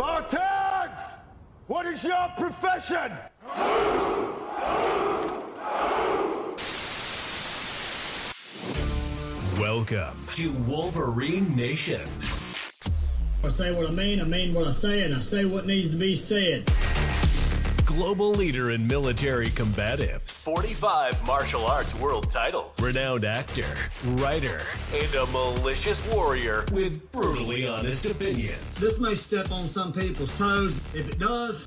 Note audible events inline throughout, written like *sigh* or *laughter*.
Spartans! What is your profession? Welcome to Wolverine Nation. I say what I mean, I mean what I say, and I say what needs to be said. Global leader in military combatives, 45 martial arts world titles, renowned actor, writer, and a malicious warrior with brutally honest opinions. This may step on some people's toes. If it does,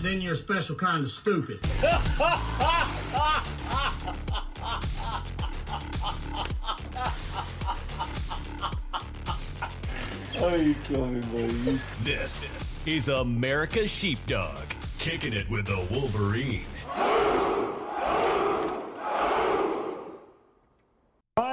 then you're a special kind of stupid. How you coming, buddy? This is America's Sheepdog, kicking it with the Wolverine.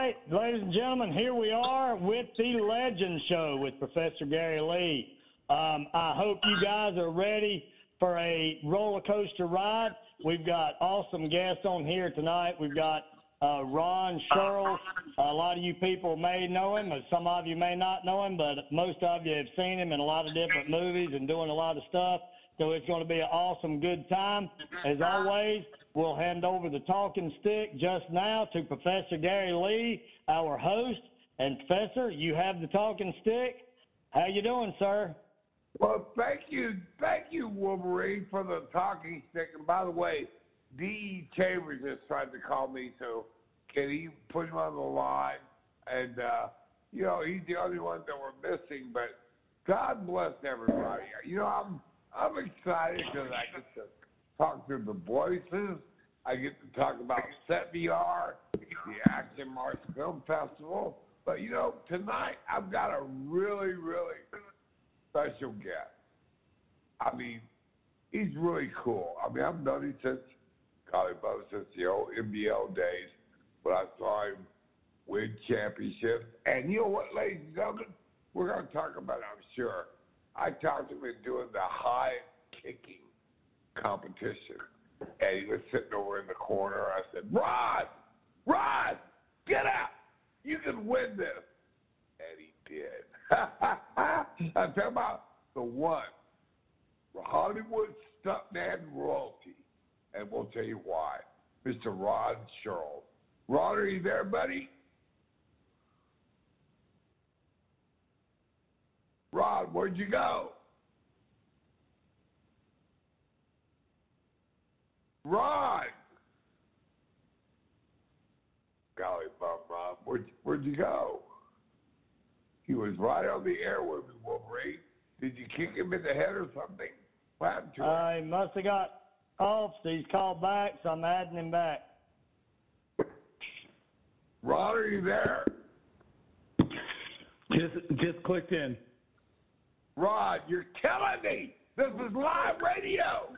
Right, ladies and gentlemen, here we are with the Legend Show with Professor Gary Lee. Um, I hope you guys are ready for a roller coaster ride. We've got awesome guests on here tonight. We've got uh, Ron Sherrill. A lot of you people may know him, but some of you may not know him, but most of you have seen him in a lot of different movies and doing a lot of stuff. So it's going to be an awesome, good time. As always, we'll hand over the talking stick just now to Professor Gary Lee, our host. And Professor, you have the talking stick. How you doing, sir? Well, thank you, thank you, Wolverine, for the talking stick. And by the way, D. Chambers just tried to call me, so can he put him on the line? And uh, you know, he's the only one that we're missing. But God bless everybody. You know, I'm I'm excited because I get to talk to the voices. I get to talk about Set VR, the Action March Film Festival. But you know, tonight I've got a really, really special guest. I mean, he's really cool. I mean, I've known him since, golly, Bob, since the old NBL days when I saw him win championships. And you know what, ladies and gentlemen? We're going to talk about it, I'm sure. I talked to him in doing the high kicking competition. And he was sitting over in the corner. I said, Rod, Rod, get out. You can win this. And he did. *laughs* I'm talking about the one, Hollywood stuntman royalty. And we'll tell you why. Mr. Rod Sherrill. Rod, are you there, buddy? Rod, where'd you go? Rod! Golly bum, Rod, where'd, where'd you go? He was right on the air with me, Wolverine. Did you kick him in the head or something? What happened to him? I must have got off, so he's called back, so I'm adding him back. *laughs* Rod, are you there? Just just clicked in. Rod, you're killing me. This is live radio.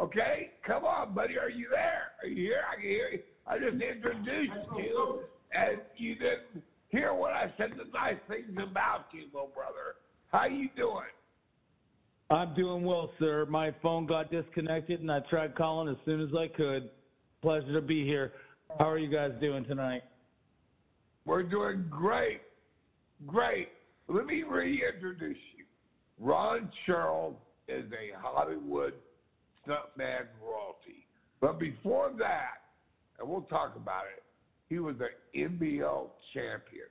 Okay, come on, buddy. Are you there? Are you here? I can hear you. I just introduced you, and you didn't hear what I said. The nice things about you, little brother. How you doing? I'm doing well, sir. My phone got disconnected, and I tried calling as soon as I could. Pleasure to be here. How are you guys doing tonight? We're doing great, great. Let me reintroduce you. Ron Sherrill is a Hollywood stuntman royalty. But before that, and we'll talk about it, he was an NBL champion.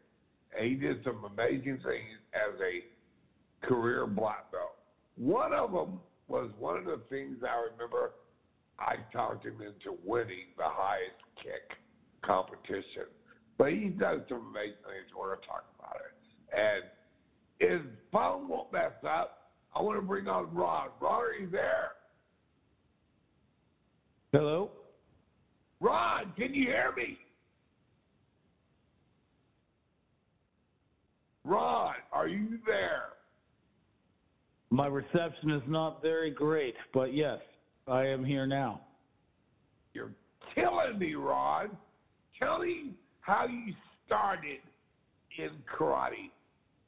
And he did some amazing things as a career black belt. One of them was one of the things I remember I talked him into winning the highest kick competition. But he's done some amazing things. We're going to talk about it. And his phone won't mess up. I want to bring on Ron. Ron, are you there? Hello? Ron, can you hear me? Ron, are you there? My reception is not very great, but yes, I am here now. You're killing me, Ron. Tell me how you started in karate.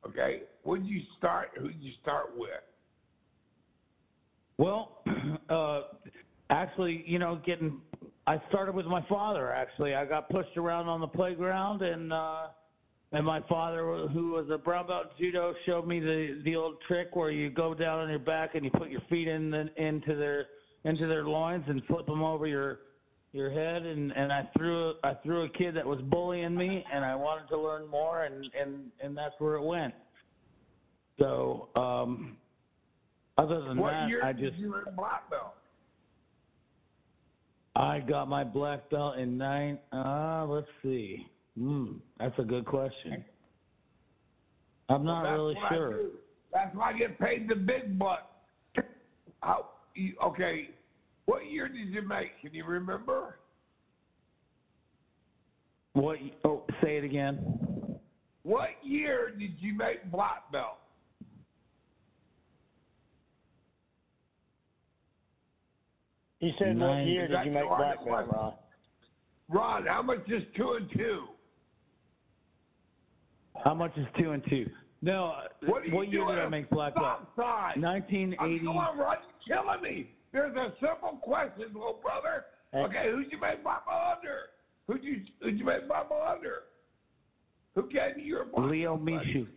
Okay? When did you start? Who did you start with? Well, *clears throat* uh, actually, you know, getting I started with my father. Actually, I got pushed around on the playground, and uh, and my father, who was a brown belt in judo, showed me the the old trick where you go down on your back and you put your feet in the, into their into their loins and flip them over your your head and and I threw I threw a kid that was bullying me and I wanted to learn more and and and that's where it went. So um other than What that I just you earn black belt? I got my black belt in nine uh let's see. Hmm, that's a good question. I'm not That's really sure. That's why I get paid the big bucks. How, you, okay, what year did you make? Can you remember? What oh say it again. What year did you make black belt? He said, "What year did you make the black belt, one. Ron?" Ron, how much is two and two? How much is two and two? No, What, are you year doing did I make black belt? stop sign? Nineteen I'm, eighty oh, come on, Ron, you're killing me. There's a simple question, little brother. Hey. Okay, who'd you make black belt under? Who'd you who'd you make black belt under? Who gave you your black Leo belt, buddy? Mishu.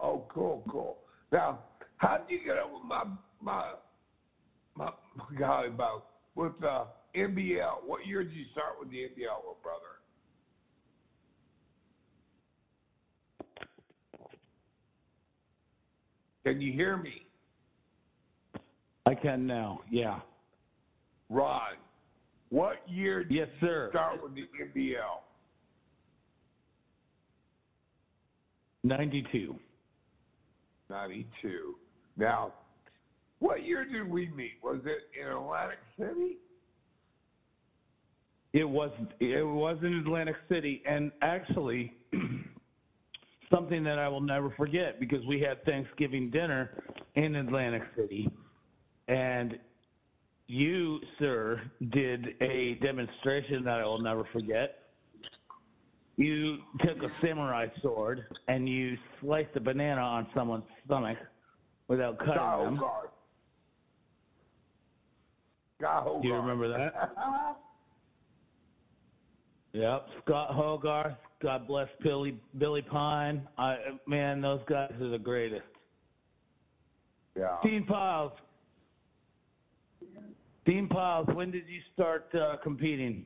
Oh, cool, cool. Now, how did you get over my my my, my golly about with uh, NBL? What year did you start with the NBL, little brother? Can you hear me, I can now. Yeah. Ron? What year did Yes, sir. you start with the NBL? Ninety-two. Ninety-two. Now, what year did we meet? Was it in Atlantic City? It was it was in Atlantic City, and actually, *clears throat* something that I will never forget because we had Thanksgiving dinner in Atlantic City, and you, sir, did a demonstration that I will never forget. You took a samurai sword and you sliced a banana on someone's stomach without cutting Guy them. Guy Hogarth. Do you remember that? *laughs* Yep, Scott Hogarth. God bless Billy Billy Pine. I man, those guys are the greatest. yeah. Dean Piles. Dean Piles. When did you start uh, competing?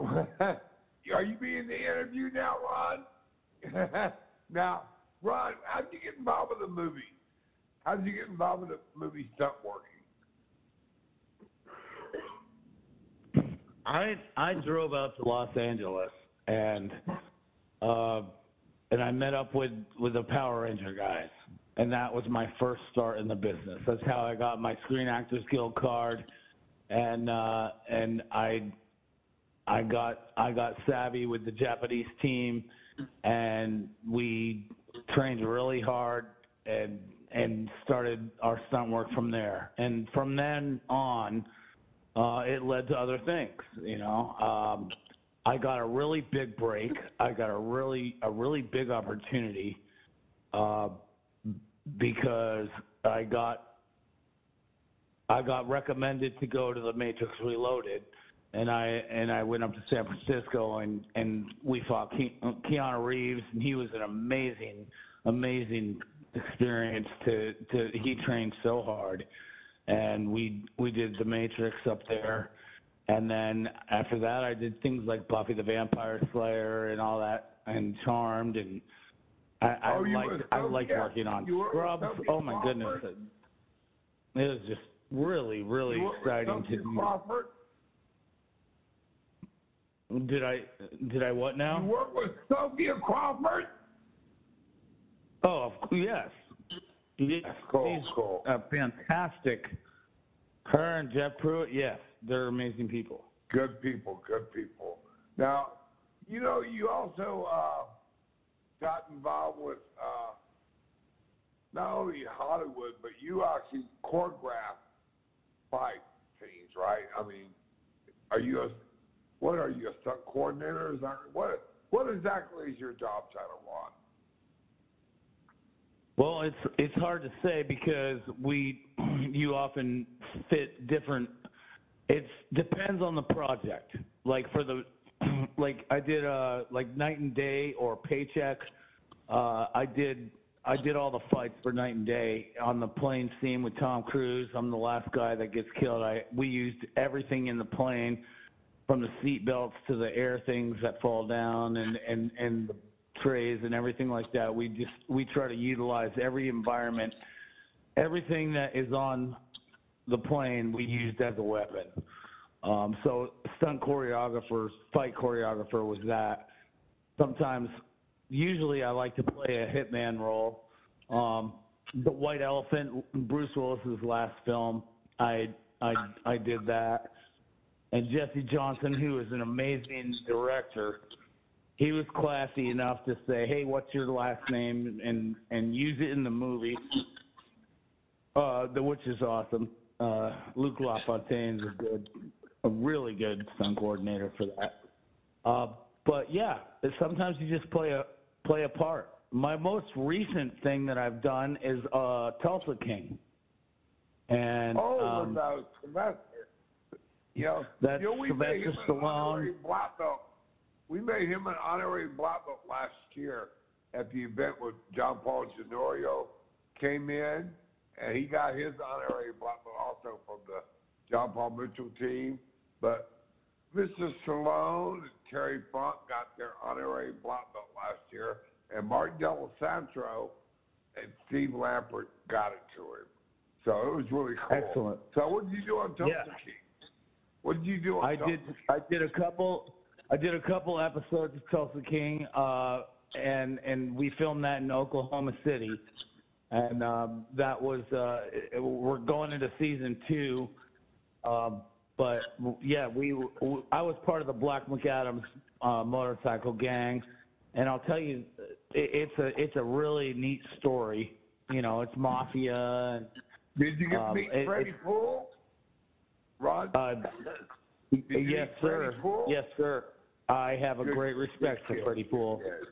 *laughs* Are you being interviewed now, Ron? *laughs* now, Ron, how did you get involved with the movie? How did you get involved with the movie stunt working? I I drove out to Los Angeles and uh, and I met up with with the Power Ranger guys, and that was my first start in the business. That's how I got my Screen Actors Guild card, and uh, and I I got I got savvy with the Japanese team, and we trained really hard and and started our stunt work from there. And from then on, uh, it led to other things. You know, um, I got a really big break. I got a really a really big opportunity uh, because I got I got recommended to go to the Matrix Reloaded, and I and I went up to San Francisco and and we fought Ke- Keanu Reeves, and he was an amazing amazing experience. To to he trained so hard, and we we did the Matrix up there. And then after that, I did things like Buffy the Vampire Slayer and all that, and Charmed, and I, I Oh, like I like Sophia- working on Scrubs. Oh my goodness, it was just really really exciting to do. Crawford? Did I did I what now? You worked with Sophia Crawford? Oh, of- yes, yes. Cool, She's cool. a fantastic. Her and Jeff Pruitt, yes, they're amazing people. Good people, good people. Now, you know, you also uh, got involved with uh, not only Hollywood, but you actually choreographed fight scenes, right? I mean, are you a what are you a stunt coordinator? Is that what? What exactly is your job title, Ron? Well, it's it's hard to say because we *clears throat* you often fit different. It depends on the project. Like for the *clears throat* like I did uh like Knight and Day or Paycheck. Uh, I did I did all the fights for Knight and Day on the plane scene with Tom Cruise. I'm the last guy that gets killed. I we used everything in the plane, from the seat belts to the air things that fall down and and and the trays and everything like that. We just we try to utilize every environment, everything that is on the plane we used as a weapon. Um, so stunt choreographer, fight choreographer was that. Sometimes, usually I like to play a hitman role. Um, the White Elephant, Bruce Willis's last film, I I I did that. And Jesse Johnson, who is an amazing director, he was classy enough to say, "Hey, what's your last name?" and and use it in the movie, uh, the, which is awesome. Uh, Luke LaFontaine is a good, a really good stunt coordinator for that. Uh, but yeah, sometimes you just play a play a part. My most recent thing that I've done is uh, Tulsa King. And Oh, um, uh, Sylvester. You know, That's you know, we made Sylvester Stallone. belt. We made him an honorary black belt last year at the event with John Paul DeJoria came in, and he got his honorary black belt also from the John Paul Mitchell team. But Mr. Stallone and Terry Funk got their honorary black belt last year, and Martin D'Alessandro and Steve Lampert got it to him. So it was really cool. Excellent. So what did you do on Tulsa Yeah. King? What did you do on I Tulsa did. King? I did a couple. I did a couple episodes of Tulsa King, uh, and and we filmed that in Oklahoma City, and um, that was. Uh, it- we're going into season two, um, but yeah, we. I was part of the Black Macadams uh, motorcycle gang, and I'll tell you, it, it's a it's a really neat story. You know, it's mafia and Did you get um, meet it- Freddie Poole? Ron? Uh, yes, sir. Yes, sir. I have a Good- great respect for. Freddie Poole. Yes.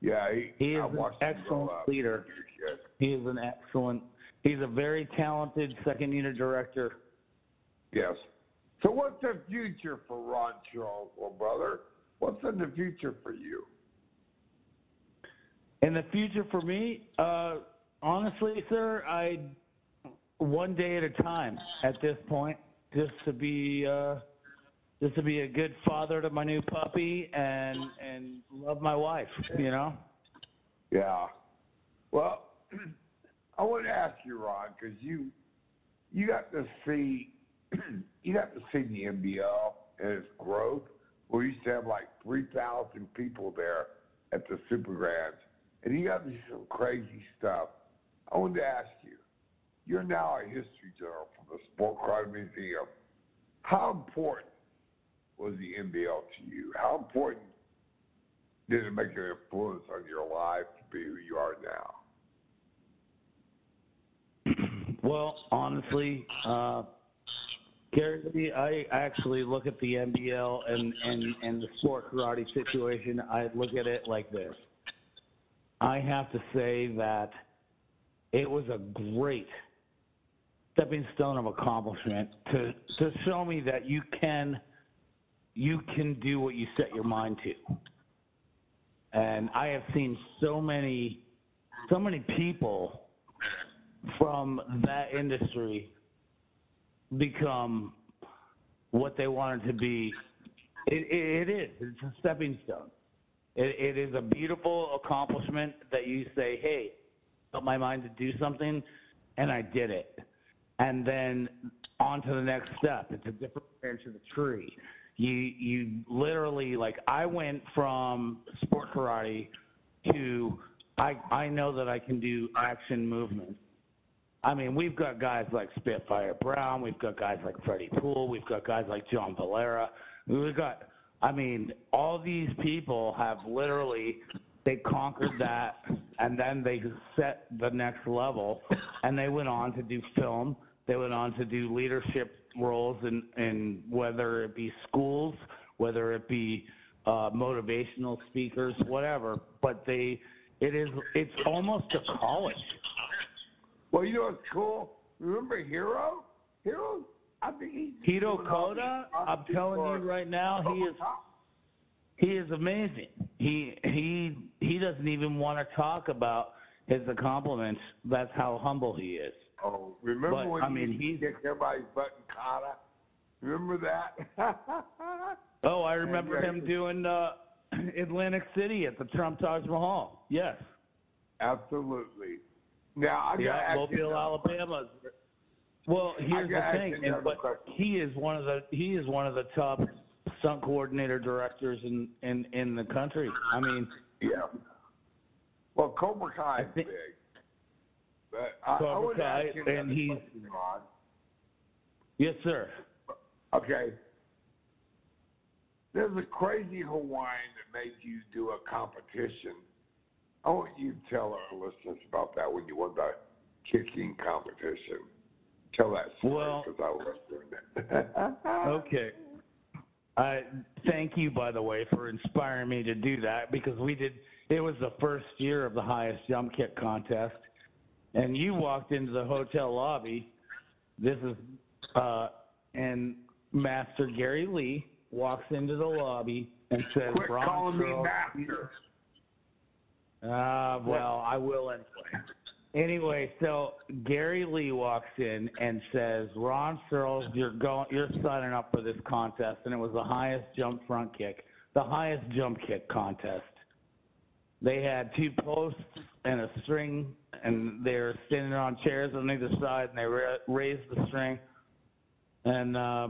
Yeah, he, He is I an watched him grow excellent up. leader. Kid. He is an excellent. He's a very talented second unit director. Yes. So what's the future for Ron Charles, little brother? What's in the future for you? In the future, for me, uh, honestly, sir, I one day at a time at this point, just to be uh, just to be a good father to my new puppy and and love my wife. You know. Yeah. Well, *clears throat* I want to ask you, Ron, because you you got to see *clears throat* you got to see the NBL and its growth. We used to have like three thousand people there at the Super Grands, and you got to see some crazy stuff. I wanted to ask you. You're now a history journal from the Sport Car Museum. How important was the NBL to you? How important did it make an influence on your life to be who you are now? *clears throat* Well, honestly, uh, Gary, I actually look at the NBL and, and, and the sport karate situation. I look at it like this. I have to say that it was a great stepping stone of accomplishment to to show me that you can you can do what you set your mind to. And I have seen so many so many people from that industry become what they wanted to be. It, it, it is. It's a stepping stone. It, it is a beautiful accomplishment that you say, hey, put my mind to do something, and I did it. And then on to the next step. It's a different branch of the tree. You you literally like I went from sport karate to I I know that I can do action movement. I mean, we've got guys like Spitfire Brown, we've got guys like Freddie Poole, we've got guys like John Valera. We've got I mean, all these people have literally they conquered that and then they set the next level and they went on to do film they went on to do leadership roles in, in whether it be schools whether it be uh, motivational speakers whatever but they it is it's almost a college Well, you know what's cool? Remember Hiro? Hiro? I think he's Hiro Koda, I'm telling you right now, he is he is amazing. He he he doesn't even want to talk about his accomplishments. That's how humble he is. Oh, remember But, when I mean, he kicked everybody's butt in Kata? Remember that? *laughs* Oh, I remember him doing uh, *clears throat* Atlantic City at the Trump Taj Mahal. Yes. Absolutely. Now I got Yeah, Mobile, Alabama. Well, here's the thing, and, but question. he is one of the he is one of the top stunt coordinator directors in in in the country. I mean, Yeah. Well, Cobra Kai is big. But I, I would ask you and he's- question, yes, sir. Okay. There's a crazy Hawaiian that made you do a competition. I want you to tell our listeners about that when you won the kicking competition. Tell that story Well- because I was doing that. *laughs* Okay. I thank you, by the way, for inspiring me to do that because we did. It was the first year of the highest jump kick contest, and you walked into the hotel lobby. This is, uh, and Master Gary Lee walks into the lobby and says, Quit "Ron calling me master. uh, well, I will anyway. Anyway, so Gary Lee walks in and says, "Ron Searles, you're going, you're signing up for this contest," and it was the highest jump front kick, the highest jump kick contest. They had two posts and a string, and they were standing on chairs on either side, and they ra- raised the string, and uh,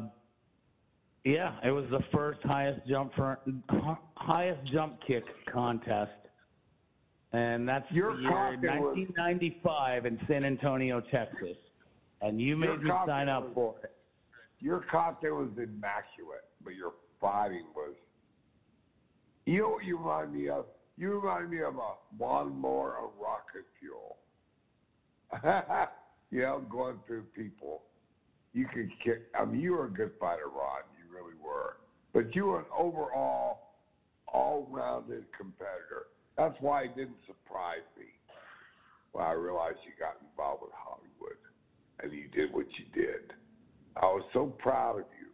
yeah, it was the first highest jump front, highest jump kick contest and that's Your the year was- 1995 in San Antonio, Texas. And you made me sign up was- for it. Your cocktail was immaculate, but your fighting was. You know what you remind me of? You remind me of a lawnmower of rocket fuel. *laughs* you know, going through people. You could kick. I mean, you were a good fighter, Ron. You really were. But you were an overall, all-rounded competitor. That's why it didn't surprise me when I realized you got involved with Hollywood and you did what you did. I was so proud of you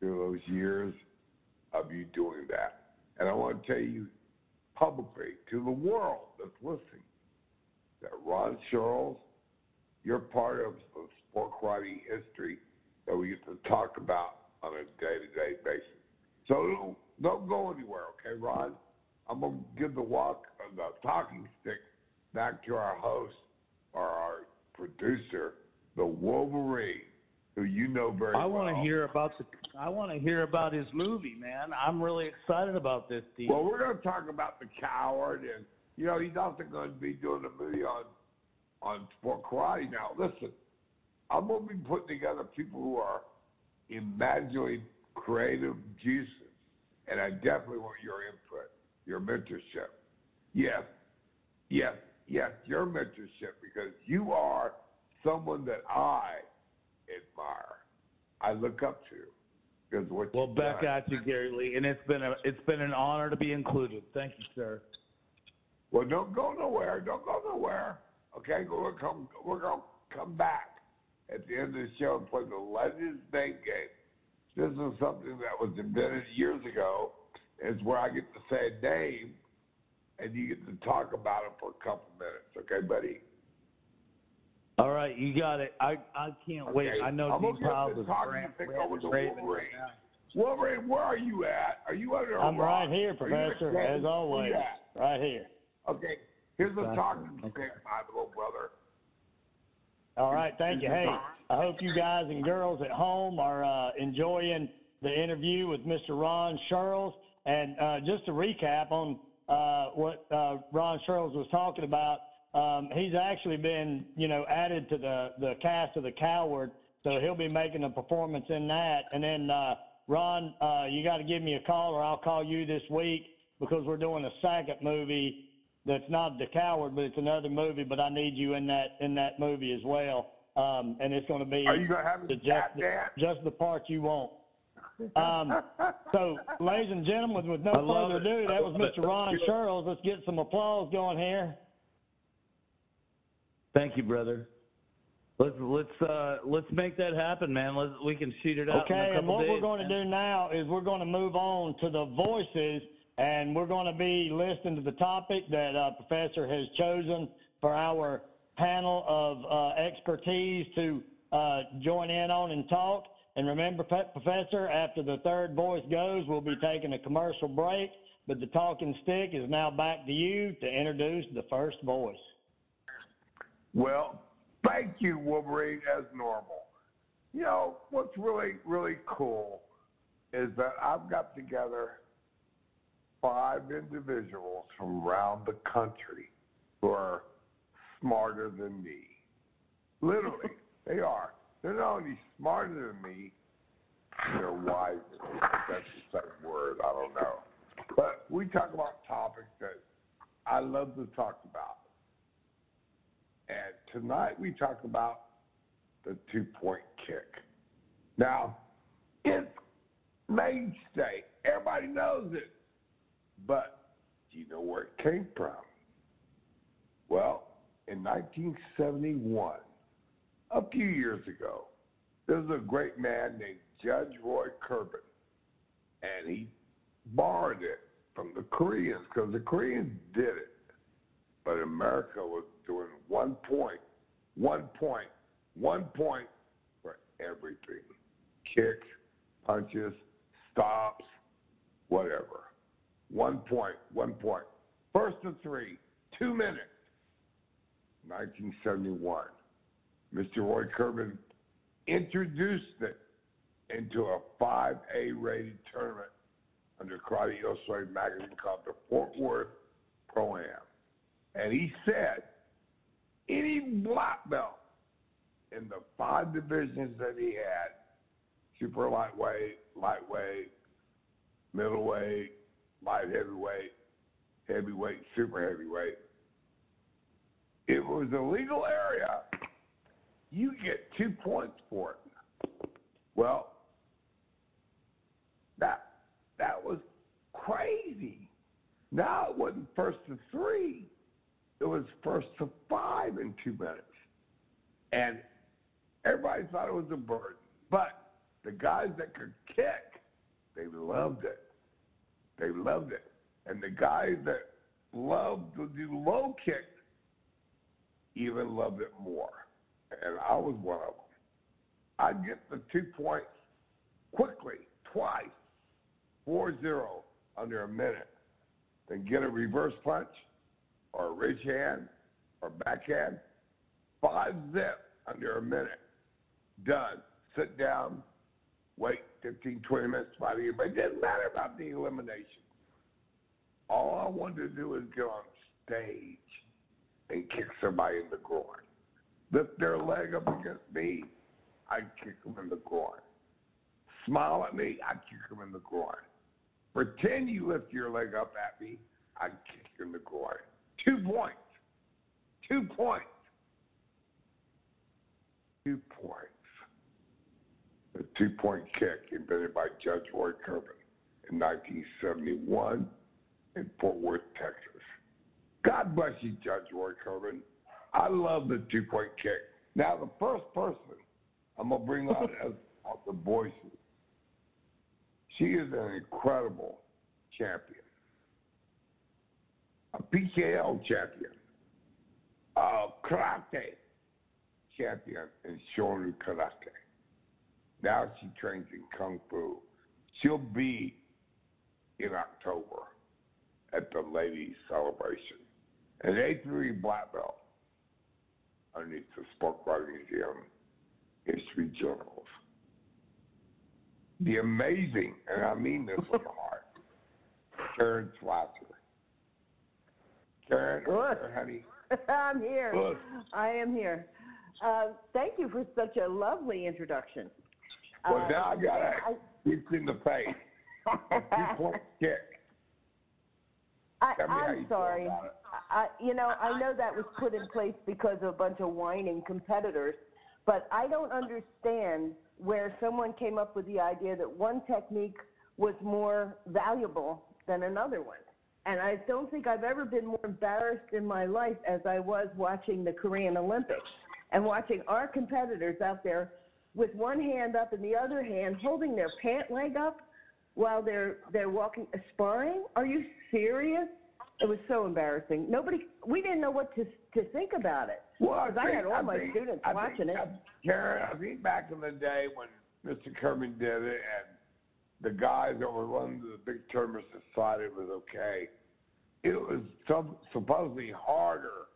through those years of you doing that. And I want to tell you publicly to the world that's listening that Ron Charles, you're part of the sport karate history that we get to talk about on a day-to-day basis. So don't, go anywhere, okay, Ron? I'm gonna give the walk, uh, the talking stick, back to our host or our producer, the Wolverine, who you know very I well. want to hear about the. I want to hear about his movie, man. I'm really excited about this deal. Well, we're going to talk about the coward, and you know he's also going to be doing a movie on on sport karate. Now, listen, I'm going to be putting together people who are imaginally creative juices, and I definitely want your input, your mentorship. Yes, yes, yes, your mentorship because you are someone that I admire, I look up to. Because what well, back done. at you, Gary Lee, and it's been a it's been an honor to be included. Thank you, sir. Well, don't go nowhere. Don't go nowhere. Okay, we're come. We're gonna come back at the end of the show and play the Legends Name Game. This is something that was invented years ago. It's where I get to say a name, and you get to talk about it for a couple minutes. Okay, buddy. All right, you got it. I I can't wait. I know I'm Dean give is ram- thing ram- over right Wolverine. now. Wolverine, where are you at? Are you under a I'm rock? right here, Professor, as always. Right here. Okay, here's the talking Okay. stick, my little brother. All right, thank you. Hey, I hope you guys and girls at home are uh, enjoying the interview with Mr. Ron Sherles. And uh, just to recap on uh, what uh, Ron Sherles was talking about, um, he's actually been, you know, added to the, the cast of The Coward, so he'll be making a performance in that. And then, uh, Ron, uh, you got to give me a call, or I'll call you this week because we're doing a second movie that's not The Coward, but it's another movie. But I need you in that in that movie as well, um, and it's going to be Are you gonna have the, just the, just the part you want. *laughs* Um, so, ladies and gentlemen, with no further ado, that was. Mr. Ron Sherles. Let's get some applause going here. Thank you, brother. Let's let's uh, let's make that happen, man. Let's we can shoot it out. Okay, and what days, we're going man. to do now is we're going to move on to the voices, and we're going to be listening to the topic that uh, Professor has chosen for our panel of uh, expertise to uh, join in on and talk. And remember, Professor, after the third voice goes, we'll be taking a commercial break. But the talking stick is now back to you to introduce the first voice. Well, thank you, Wolverine, as normal. You know, what's really, really cool is that I've got together five individuals from around the country who are smarter than me. Literally, *laughs* they are. They're not only smarter than me, they're wiser. That's the same word. I don't know. But we talk about topics that I love to talk about. And tonight we talk about the two point kick. Now, it's mainstay. Everybody knows it. But do you know where it came from? Well, in 1971, a few years ago, there was a great man named Judge Roy Kurban, and he borrowed it from the Koreans because the Koreans did it, but America was doing one point, one point, one point for everything kicks, punches, stops, whatever. One point, one point. First of three, two minutes. 1971. Mr. Roy Kurban introduced it into a 5A rated tournament under Karate Illustrated magazine called the Fort Worth Pro Am. And he said, any black belt in the five divisions that he had super lightweight, lightweight, middleweight, light heavyweight, heavyweight, super heavyweight. If It was a legal area. You get two points for it. Well, that that was crazy. Now it wasn't first to three; it was first to five in two minutes, and everybody thought it was a burden. But the guys that could kick, they loved it. They loved it, and the guys that loved to do low kicks even loved it more, and I was one of them. I'd get the two points quickly, twice, 4-0 under a minute, then get a reverse punch or a ridge hand or backhand, five zip under a minute, done. Sit down, wait 15, 20 minutes fight again. But it didn't matter about the elimination. All I wanted to do was get on stage and kick somebody in the groin. Lift their leg up against me, I'd kick them in the groin. Smile at me, I'd kick them in the groin. Pretend you lift your leg up at me, I'd kick you in the groin. Two points. Two points. Two points. The two point kick invented by Judge Roy Kurban in 1971 in Fort Worth, Texas. God bless you, Judge Roy Kurban. I love the two point kick. Now, the first person I'm going to bring on as the voices, she is an incredible champion, a PKL champion, a karate champion in Shorin Karate. Now she trains in Kung Fu. She'll be in October at the ladies' celebration. An A3 black belt underneath the Writing Museum history journals. The amazing, and I mean this with my heart, Karen Swasser. Karen, Good. honey. *laughs* I'm here. Good. I am here. Uh, thank you for such a lovely introduction. Well, Uh, now I got I- to hit in the face. Two-point *laughs* kick. I, Tell me how you I'm feel sorry. I, you know, I know that was put in place because of a bunch of whining competitors, but I don't understand where someone came up with the idea that one technique was more valuable than another one. And I don't think I've ever been more embarrassed in my life as I was watching the Korean Olympics. and watching our competitors out there with one hand up and the other hand holding their pant leg up while they're they're walking uh, sparring. Are you serious? It was so embarrassing. Nobody, we didn't know what to to think about it. Well, I, think- had all my think- students I watching think, it. Karen, I think back in the day when Mr. Kurban did it and the guys that were running the big tournaments decided it was okay, it was some, supposedly harder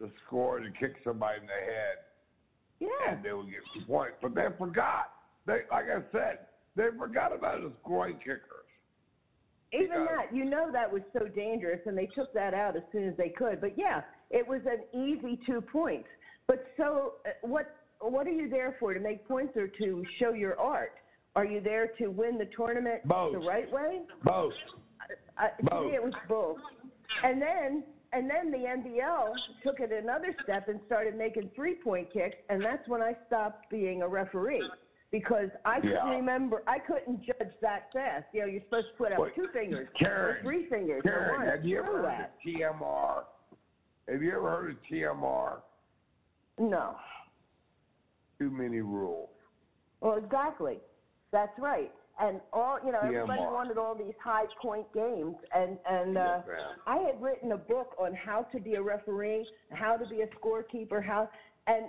to score to kick somebody in the head Yeah. and they would get points. But they forgot. They, like I said, they forgot about the scoring kickers. Even that, you know, that was so dangerous, and they took that out as soon as they could. But yeah, it was an easy two points. But so, uh, what what are you there for? To make points or to show your art? Are you there to win the tournament Both. the right way? Both. Uh, to me, it was both. And then and then the NBL took it another step and started making three point kicks, and that's when I stopped being a referee because I couldn't Yeah. remember. I couldn't judge that fast. You know, you're supposed to put out Wait, two fingers Karen, or three fingers Karen, one. have you ever heard that. of TMR? Have you ever heard of TMR? No. Too many rules. Well, exactly. That's right. And all you know, everybody wanted all these high point games, and and uh, I had written a book on how to be a referee, how to be a scorekeeper, how and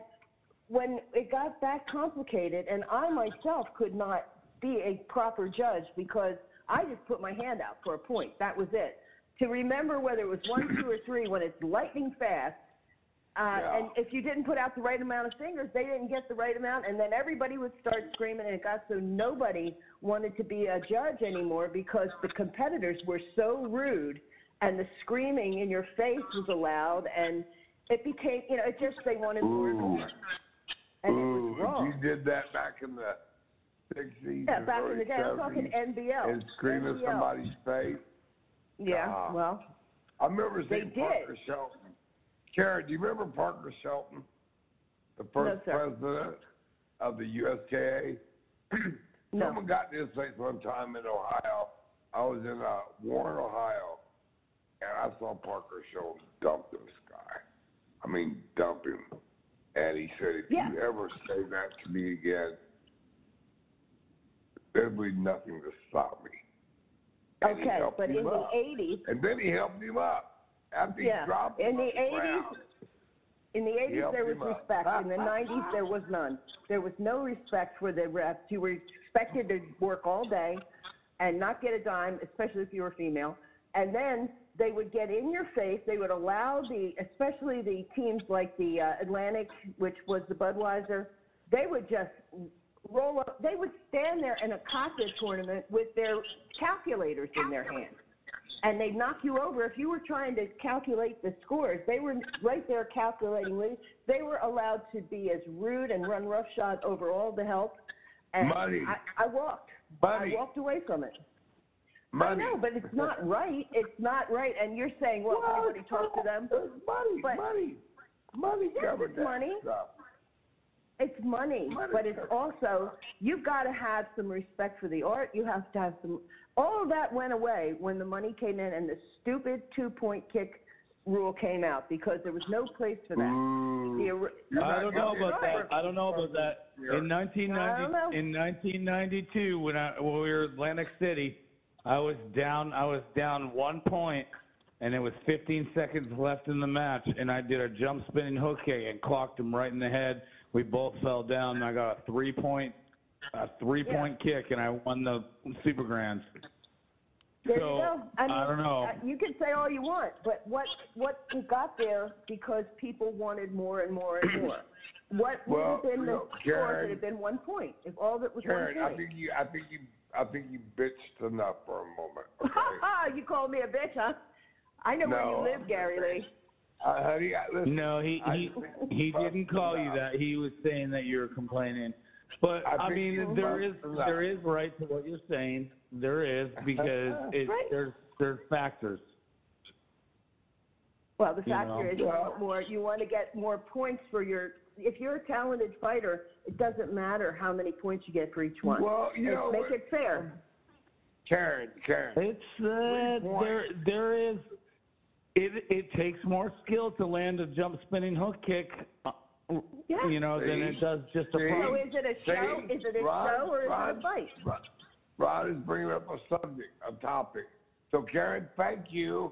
when it got that complicated, and I myself could not be a proper judge because I just put my hand out for a point. That was it. To remember whether it was one, two, or three when it's lightning fast, uh, Yeah. and if you didn't put out the right amount of fingers, they didn't get the right amount, and then everybody would start screaming, and it got so nobody wanted to be a judge anymore because the competitors were so rude, and the screaming in your face was allowed, and it became, you know, it just they wanted more and more, and it Ooh, was wrong. you did that back in the 60s Yeah, back in the day, I'm talking 70s NBL. and scream in NBL. somebody's face. Yeah, Ah. well, I remember seeing. Parker Shelton. Karen, do you remember Parker Shelton, the first sir. president of the USKA? No. Someone got to this place one time in Ohio. I was in uh, Warren, Ohio, and I saw Parker Shelton dump this guy. I mean, dump him. And he said, if Yeah. you ever say that to me again, there'll be nothing to stop me. And okay, but in the 80s, And then he helped him up after Yeah, dropped in the the 80s, ground. In the 80s, helped there was respect. In the 90s, there was none. There was no respect for the refs. You were expected to work all day and not get a dime, especially if you were female. And then they would get in your face. They would allow the, especially the teams like the uh, Atlantic, which was the Budweiser, they would just roll up. They would stand there in a cockpit tournament with their calculators in their hands and they'd knock you over. If you were trying to calculate the scores, they were right there calculating. They were allowed to be as rude and run roughshod over all the help. And Money. I, I walked. Money. I walked away from it. Money. I know, but it's not right. It's not right. And you're saying, well, Well, everybody talked to them. It's money, But- money, money Yes, covered it's money. stuff. It's money, Money. but it's also you've got to have some respect for the art. You have to have some. All of that went away when the money came in and the stupid two-point kick rule came out because there was no place for that. Ooh. The or- I don't know about get that. I don't know about that. In 1990, I don't know. in 1992, when I when we were in Atlantic City, I was down. I was down one point, and it was 15 seconds left in the match, and I did a jump spinning hook kick and clocked him right in the head. We both fell down, and I got a three point, a three point kick, and I won the Super Grands. There So, you go. I, mean, I don't know. uh, You can say all you want, but what what got there because people wanted more and more and more. *clears throat* What would Well, have been the know, score if Karen- it had been one point? If all of it was Karen, one I think you, I think you, I think you bitched enough for a moment. *laughs* Okay? Ha ha! You called me a bitch, huh? I know where you live, Gary Lee. uh, honey, listen, No, he he think he didn't call you that. He was saying that you were complaining. But I I, mean, there is busted up. there is right to what you're saying. There is *laughs* because it, Right. there's there's factors. Well, the You factor know. is you want more. You want to get more points for your. If you're a talented fighter, it doesn't matter how many points you get for each one. Well, you Let's know make it fair. Karen, Karen. It's uh, there there is it it takes more skill to land a jump spinning hook kick uh, Yeah. you know, than it does just a See? fight. So is it a show? See? Is it a Ron- show or is Ron- it a fight? Ron, Ron is bringing up a subject, a topic. So, Karen, thank you.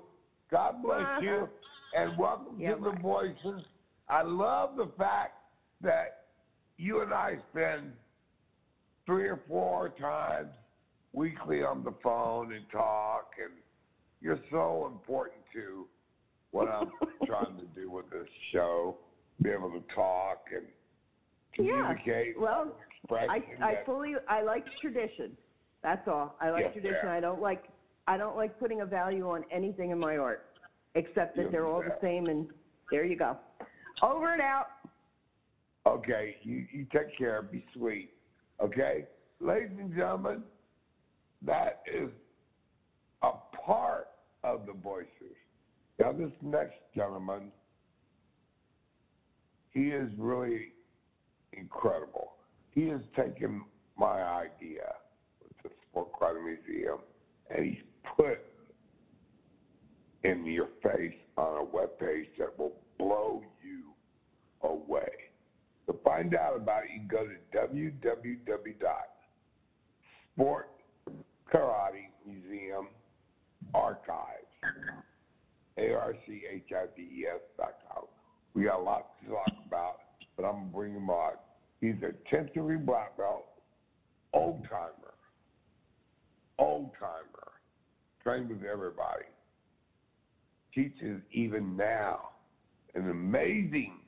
God bless Uh-huh. you, and welcome Yeah, to the. Voices. I love the fact that you and I spend three or four times weekly on the phone and talk, and you're so important to what I'm *laughs* trying to do with this show. Be able to talk and communicate. Yeah. Well, I, I fully, I like tradition. That's all. I like Yes, tradition. ma'am. I don't like, I don't like putting a value on anything in my art, except that Yes, they're all the same. And there you go. Over and out. Okay, you, you take care. Be sweet. Okay? Ladies and gentlemen, that is a part of the voices. Now, this next gentleman, he is really incredible. He has taken my idea with the Sport Karate Museum and he's put in your face on a webpage that will blow you away. To find out about it, you can go to www.sport Karate Museum Archives, A-R-C-H-I-V-E-S dot com. We got a lot to talk about, but I'm going to bring him on. He's a 10th degree black belt, old timer, old timer, trained with everybody, teaches even now, an amazing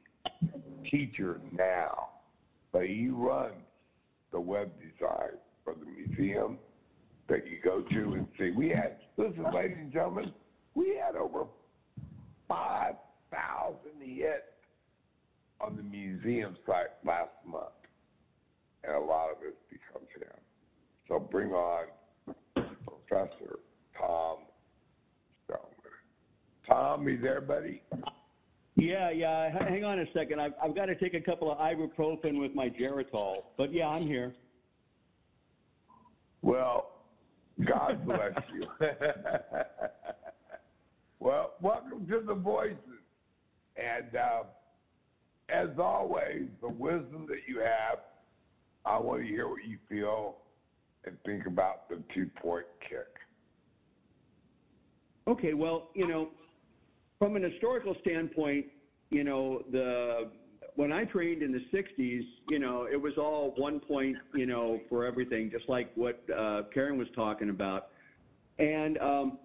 teacher now, but he runs the web design for the museum that you go to and see. We had, listen, ladies and gentlemen, we had over 5,000 hits on the museum site last month, and a lot of it becomes him. So bring on Professor Tom Spellman. Tom, you there, buddy? Yeah, yeah. Hang on a second. I've, I've got to take a couple of ibuprofen with my Geritol. But yeah, I'm here. Well, God bless you. *laughs* well, welcome to the Voices. And uh, as always, the wisdom that you have, I want to hear what you feel and think about the two point kick. Okay, well, you know, from an historical standpoint, you know, the when I trained in the '60s, you know, it was all one point, you know, for everything, just like what uh, Karen was talking about. And um,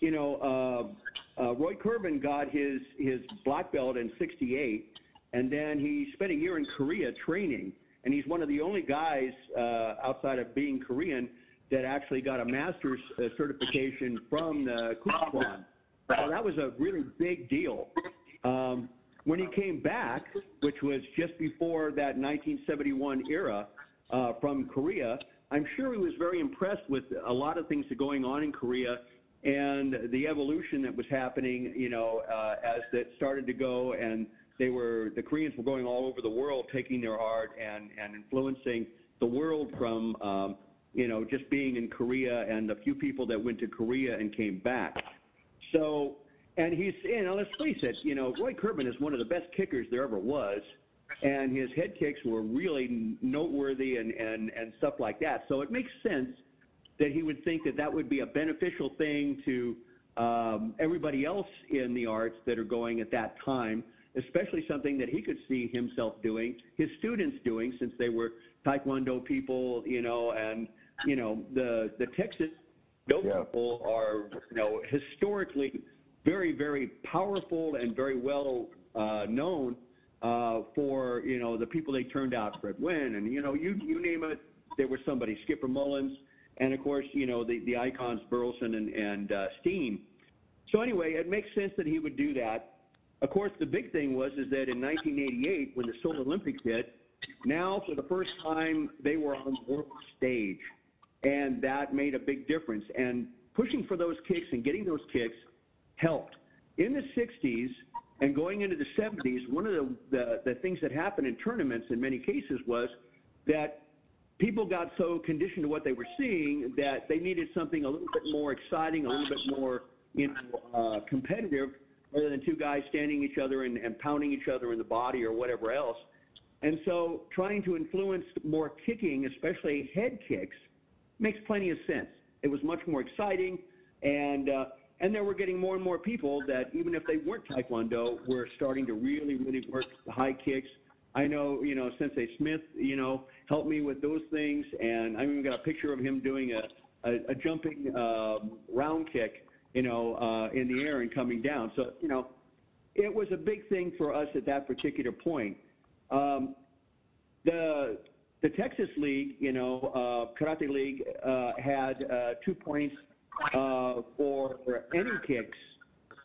you know, uh, uh, Roy Kurban got his his black belt in '68, and then he spent a year in Korea training. And he's one of the only guys uh, outside of being Korean that actually got a master's uh, certification from the Kukkiwon. So that was a really big deal. Um, when he came back, which was just before that 1971 era uh, from Korea, I'm sure he was very impressed with a lot of things that going on in Korea and the evolution that was happening, you know, uh, as that started to go and they were, the Koreans were going all over the world taking their art and, and influencing the world from, um, you know, just being in Korea and a few people that went to Korea and came back. So, and he's, you know, let's face it, you know, Roy Kurban is one of the best kickers there ever was. And his head kicks were really noteworthy and, and, and stuff like that. So it makes sense that he would think that that would be a beneficial thing to um, everybody else in the arts that are going at that time, especially something that he could see himself doing, his students doing, since they were Taekwondo people, you know, and, you know, the, the Texas Yeah. people are, you know, historically very, very powerful and very well uh, known uh, for, you know, the people they turned out, Fred Wynn, and, you know, you, you name it, there was somebody, Skipper Mullins, and of course, you know, the, the icons Burleson and, and uh, Steen. So anyway, it makes sense that he would do that. Of course, the big thing was is that in 1988, when the Seoul Olympics hit, now for the first time they were on the world stage, and that made a big difference. And pushing for those kicks and getting those kicks helped. In the 60s and going into the 70s, one of the, the, the things that happened in tournaments in many cases was that people got so conditioned to what they were seeing that they needed something a little bit more exciting, a little bit more you know, uh, competitive, rather than two guys standing each other and, and pounding each other in the body or whatever else. And so trying to influence more kicking, especially head kicks, makes plenty of sense. It was much more exciting, and uh, and then we're getting more and more people that even if they weren't Taekwondo, were starting to really, really work the high kicks. I know, you know, Sensei Smith, you know, helped me with those things, and I even got a picture of him doing a, a, a jumping um, round kick, you know, uh, in the air and coming down. So, you know, it was a big thing for us at that particular point. Um, the the Texas League, you know, uh, Karate League, uh, had uh, two points uh, for any kicks,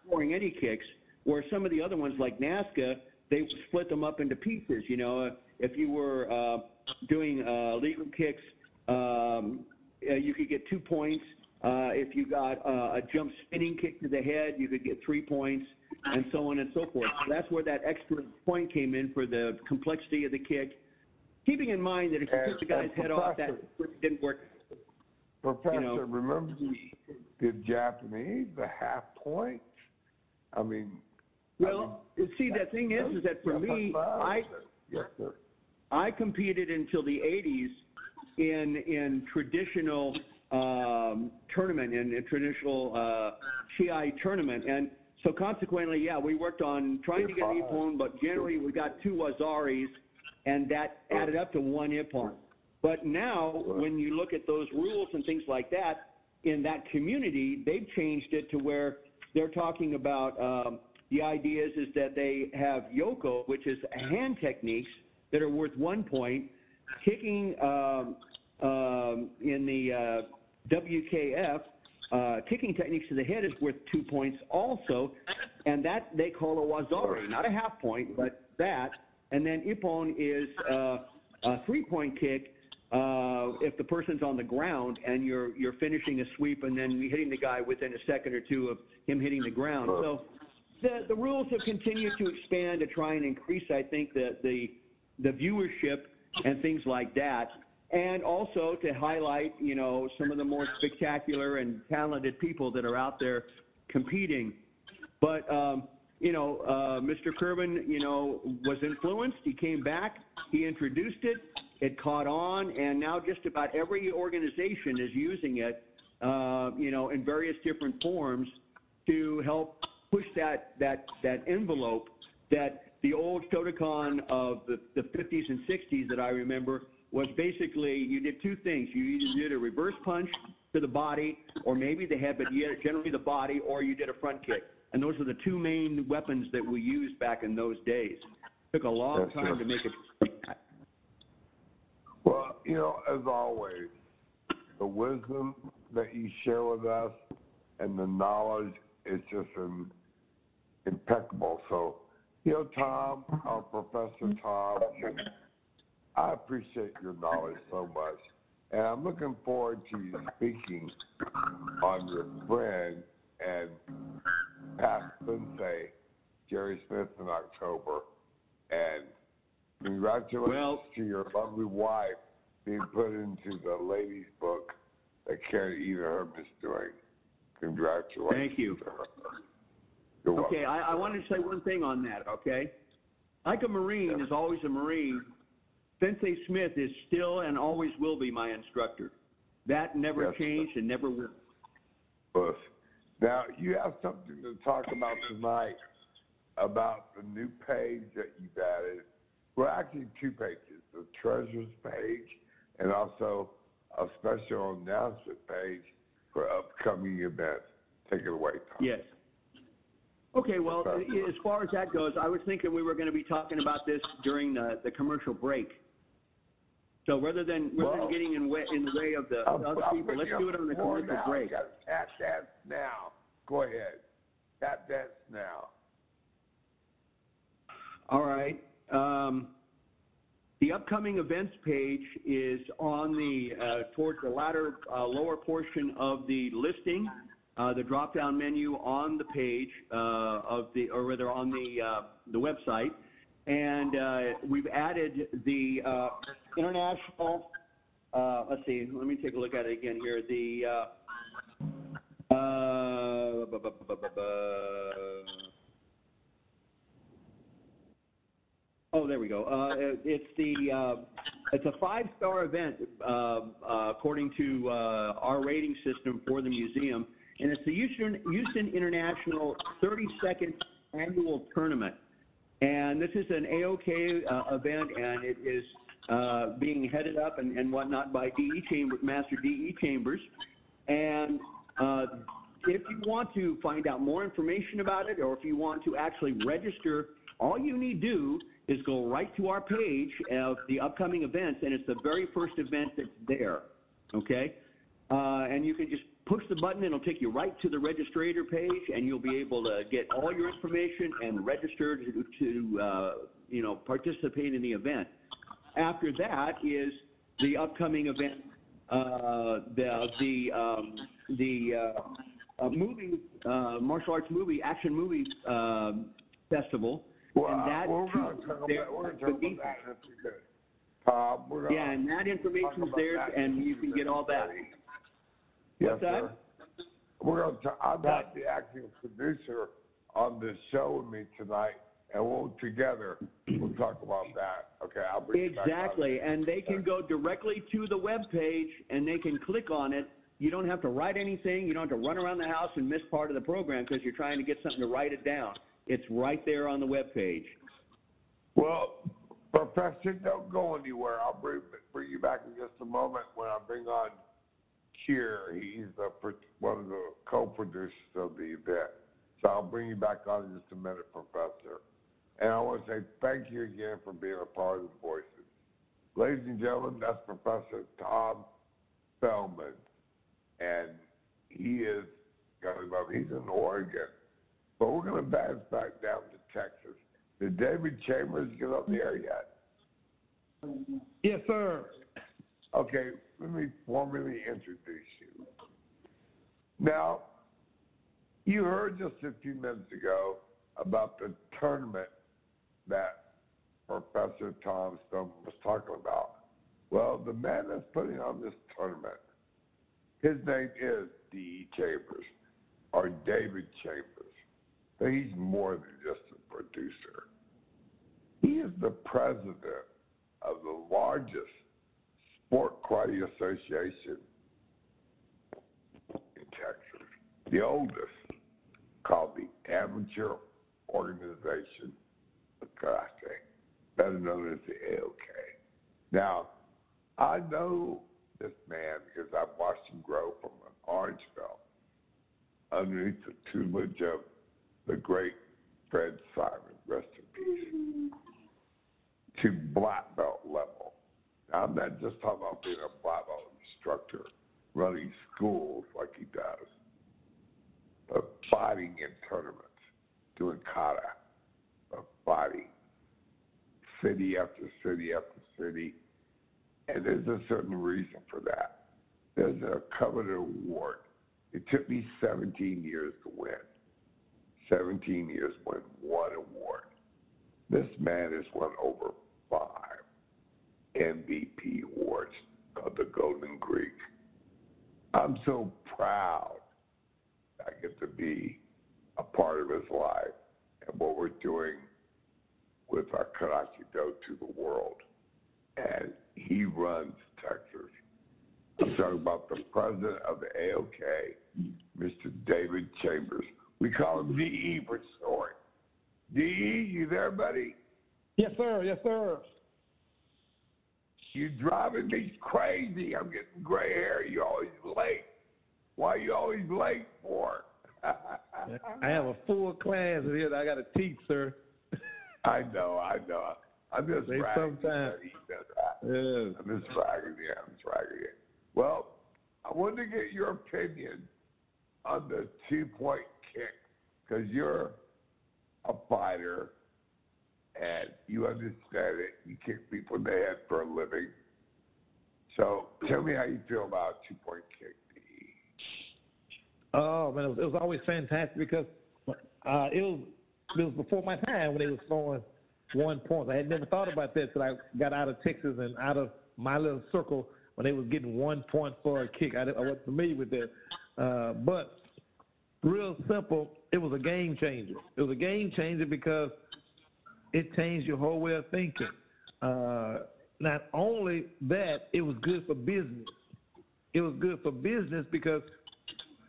scoring any kicks, where some of the other ones, like NASKA, they split them up into pieces. You know, if you were uh, doing uh, legal kicks, um, uh, you could get two points. Uh, if you got uh, a jump spinning kick to the head, you could get three points, and so on and so forth. So that's where that extra point came in for the complexity of the kick keeping in mind that if you took the guy's head off, that didn't work. Professor, know- remember the, the Japanese, the half point? I mean. Well, see, the thing is, is that for me. I Yes, sir. I competed until the 80s in in traditional um, tournament in a traditional uh, Chi tournament, and so consequently, yeah, we worked on trying to get an Ippon, but generally we got two Wazaris, and that added up to one Ippon. But now, when you look at those rules and things like that, in that community, they've changed it to where they're talking about um, the idea is, is that they have Yuko, which is hand techniques that are worth one point, kicking um, um, in the uh, WKF, uh, kicking techniques to the head is worth two points also, and that they call a wazari, not a half point, but that. And then ippon is uh, a three-point kick uh, if the person's on the ground and you're you're finishing a sweep and then hitting the guy within a second or two of him hitting the ground. So the the rules have continued to expand to try and increase, I think, the the the viewership and things like that, and also to highlight, you know, some of the more spectacular and talented people that are out there competing. But um, you know, uh, Mr. Kurban, you know, was influenced. He came back. He introduced it. It caught on, and now just about every organization is using it, uh, you know, in various different forms to help push that that that envelope that the old Shotokan of the, the 50s and 60s that I remember was basically you did two things. You either did a reverse punch to the body or maybe the head, but generally the body, or you did a front kick. And those are the two main weapons that we used back in those days. It Took a long sir. time to make it. Well, you know, as always, the wisdom that you share with us and the knowledge is just um, impeccable. So, you know, Tom, our Professor Tom, I appreciate your knowledge so much. And I'm looking forward to you speaking on your friend and past sensei, Jerry Smith, in October. And congratulations Well- to your lovely wife being put into the ladies' book that Karen Eva Herb is doing. Congratulations. Thank you. You're welcome. Okay, I, I wanted to say one thing on that, okay? Like a Marine is always a Marine, Sensei Smith is still and always will be my instructor. That never Yes, sir. changed and never will. Bush. Now, you have something to talk about tonight about the new page that you've added. Well, actually, two pages the treasures page and also a special announcement page for upcoming events. Take it away, Tom. Yes. Okay, well, as far as that goes, I was thinking we were going to be talking about this during the, the commercial break. So rather than rather Well- than getting in way in the way of the I'm- other people, let's do it on the up more commercial now. break. Got Tap dance now. Go ahead. Tap dance now. All right. Um, the upcoming events page is on the uh, towards the latter uh, lower portion of the listing. Uh, the drop-down menu on the page uh, of the, or rather on the uh, the website, and uh, we've added the uh, international. Uh, let's see. Let me take a look at it again here. The Oh, there we go. Uh, it's the uh, it's a five-star event uh, according to our rating system for the museum, and it's the Houston, Houston International 32nd Annual Tournament. And this is an AOK uh, event, and it is uh, being headed up and, and whatnot by DE Chamber, Master DE Chambers. And uh, if you want to find out more information about it, or if you want to actually register, all you need to do is go right to our page of the upcoming events, and it's the very first event that's there. Okay, uh, and you can just push the button, and it'll take you right to the registrator page, and you'll be able to get all your information and register to, to uh, you know participate in the event. After that is the upcoming event, uh, the the um, the uh, uh, movie uh, martial arts movie action movie um, festival. Well, and that we're going to talk about, talk about that in a few we're yeah, and that information's there, and you can get all that. minutes, Yes, What's that? sir. We're going to, I'm not the acting producer on this show with me tonight, and we'll together, we'll talk about that. Okay, I'll bring. Exactly, and they can go directly to the web page and they can click on it. You don't have to write anything. You don't have to run around the house and miss part of the program because you're trying to get something to write it down. It's right there on the web page. Well, Professor, don't go anywhere. I'll bring, bring you back in just a moment when I bring on Kier. He's the, one of the co-producers of the event. So I'll bring you back on in just a minute, Professor. And I want to say thank you again for being a part of the Voices. Ladies and gentlemen, that's Professor Tom Feldman. And he is, he's in Oregon. But we're going to bounce back down to Texas. Did David Chambers get up there yet? Yes, sir. Okay, let me formally introduce you. Now, you heard just a few minutes ago about the tournament that Professor Tom Stone was talking about. Well, the man that's putting on this tournament, his name is D.E. Chambers, or David Chambers. But he's more than just a producer. He is the president of the largest sport karate association in Texas, the oldest, called the Amateur Organization of Karate, better known as the AOK. Now, I know this man because I've watched him grow from an orange belt underneath the tutelage of the great Fred Simon, rest in peace, to black belt level. I'm not just talking about being a Bible instructor running schools like he does, but fighting in tournaments, doing kata, of fighting city after city after city. And there's a certain reason for that. There's a coveted award. It took me 17 years to win. 17 years win one award. This man has won over MVP awards called the Golden Greek. I'm so proud I get to be a part of his life and what we're doing with our Karate Do to the world. And he runs Texas. I'm talking about the president of the AOK, Mr. David Chambers. We call him DE for short. DE, you there, buddy? Yes, sir. Yes, sir. You driving me crazy. I'm getting gray hair. You're always late. Why are you always late for? *laughs* I have a full class here that I got to teach, sir. I know, I know. I'm just Take bragging. some time. He does that. Yes. I'm just bragging, yeah, I'm just bragging. Yeah. Well, I wanted to get your opinion on the two-point kick because you're a fighter and you understand it. You kick people in the head for a living. So tell me how you feel about two-point kick. Oh man, it was, it was always fantastic because uh, it was it was before my time when they was throwing one point. I had never thought about that till I got out of Texas and out of my little circle when they was getting one point for a kick. I, I wasn't familiar with that, uh, but real simple. It was a game changer. It was a game changer because it changed your whole way of thinking. Uh, not only that, it was good for business. It was good for business because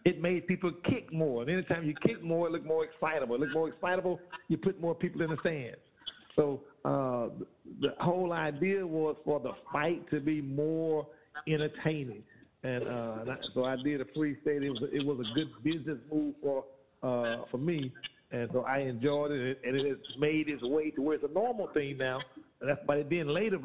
it made people kick more. And anytime you kick more, it looked more excitable. It looked more excitable, you put more people in the stands. So uh, the whole idea was for the fight to be more entertaining. And uh, so I did a free state. It was a, it was a good business move for uh, for me, and so I enjoyed it. And it has made its way to where it's a normal thing now. And that's but then later,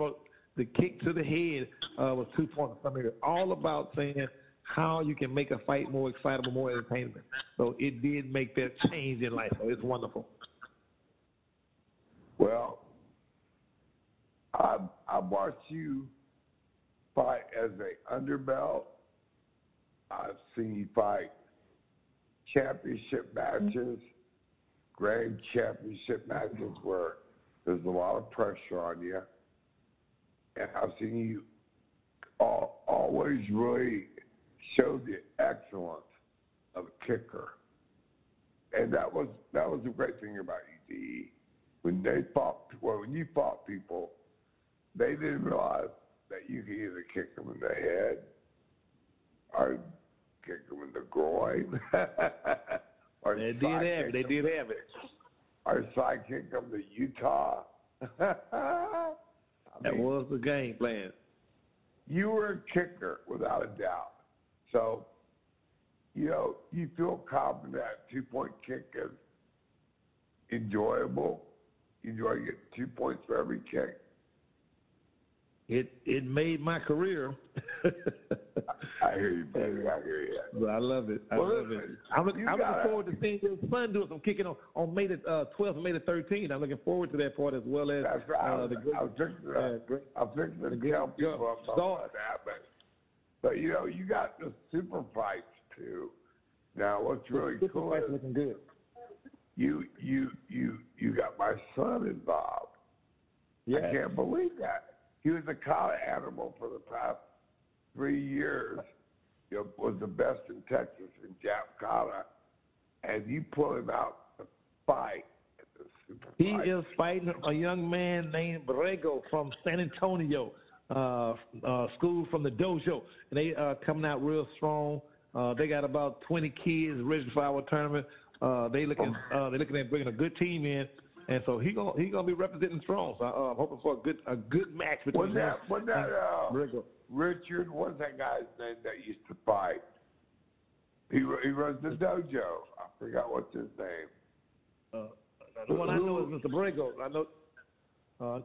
the kick to the head uh, was two points. I mean, it's all about saying how you can make a fight more excitable, more entertaining. So it did make that change in life. So it's wonderful. Well, I I watched you fight as a underbelt. I've seen you fight championship matches, grand championship matches where there's a lot of pressure on you. And I've seen you all, always really show the excellence of a kicker. And that was that was the great thing about you. When they fought, well, when you fought people, they didn't realize that you could either kick them in the head or kick them in the groin. *laughs* or they did have it. They did have it. Or side kick them to Utah. *laughs* I mean, that was the game plan. You were a kicker without a doubt. So, you know, you feel confident that two point kick is enjoyable. You enjoy getting two points for every kick it it made my career. I hear you, baby. I hear you. *laughs* But I love it. I well, love listen, it. I'm, looking, I'm looking forward to seeing your son do some kicking on, on May the uh, 12th, May the 13th. I'm looking forward to that part as well as That's right. uh, the great. I was fixing to, uh, great, I was fixing to tell people about that, but, but you know, you got the super fights too. Now, what's really super cool fights is looking good. You you you you got my son involved. Yeah. I can't believe that he was a collar animal for the past three years. You know, was the best in Texas in Jap collar, and you pull him out to fight. He is fighting a young man named Borrego from San Antonio, uh, uh, school from the dojo, and they are uh, coming out real strong. Uh, they got about 20 kids ready for our tournament. Uh, they looking uh, they looking at bringing a good team in, and so he gonna he gonna be representing strong. So uh, I'm hoping for a good a good match between was that, was that uh. Richard? What's that guy's name that used to fight? He he runs the dojo. I forgot what's his name. Uh, the one I know is Mr. Borrego. I know. Uh,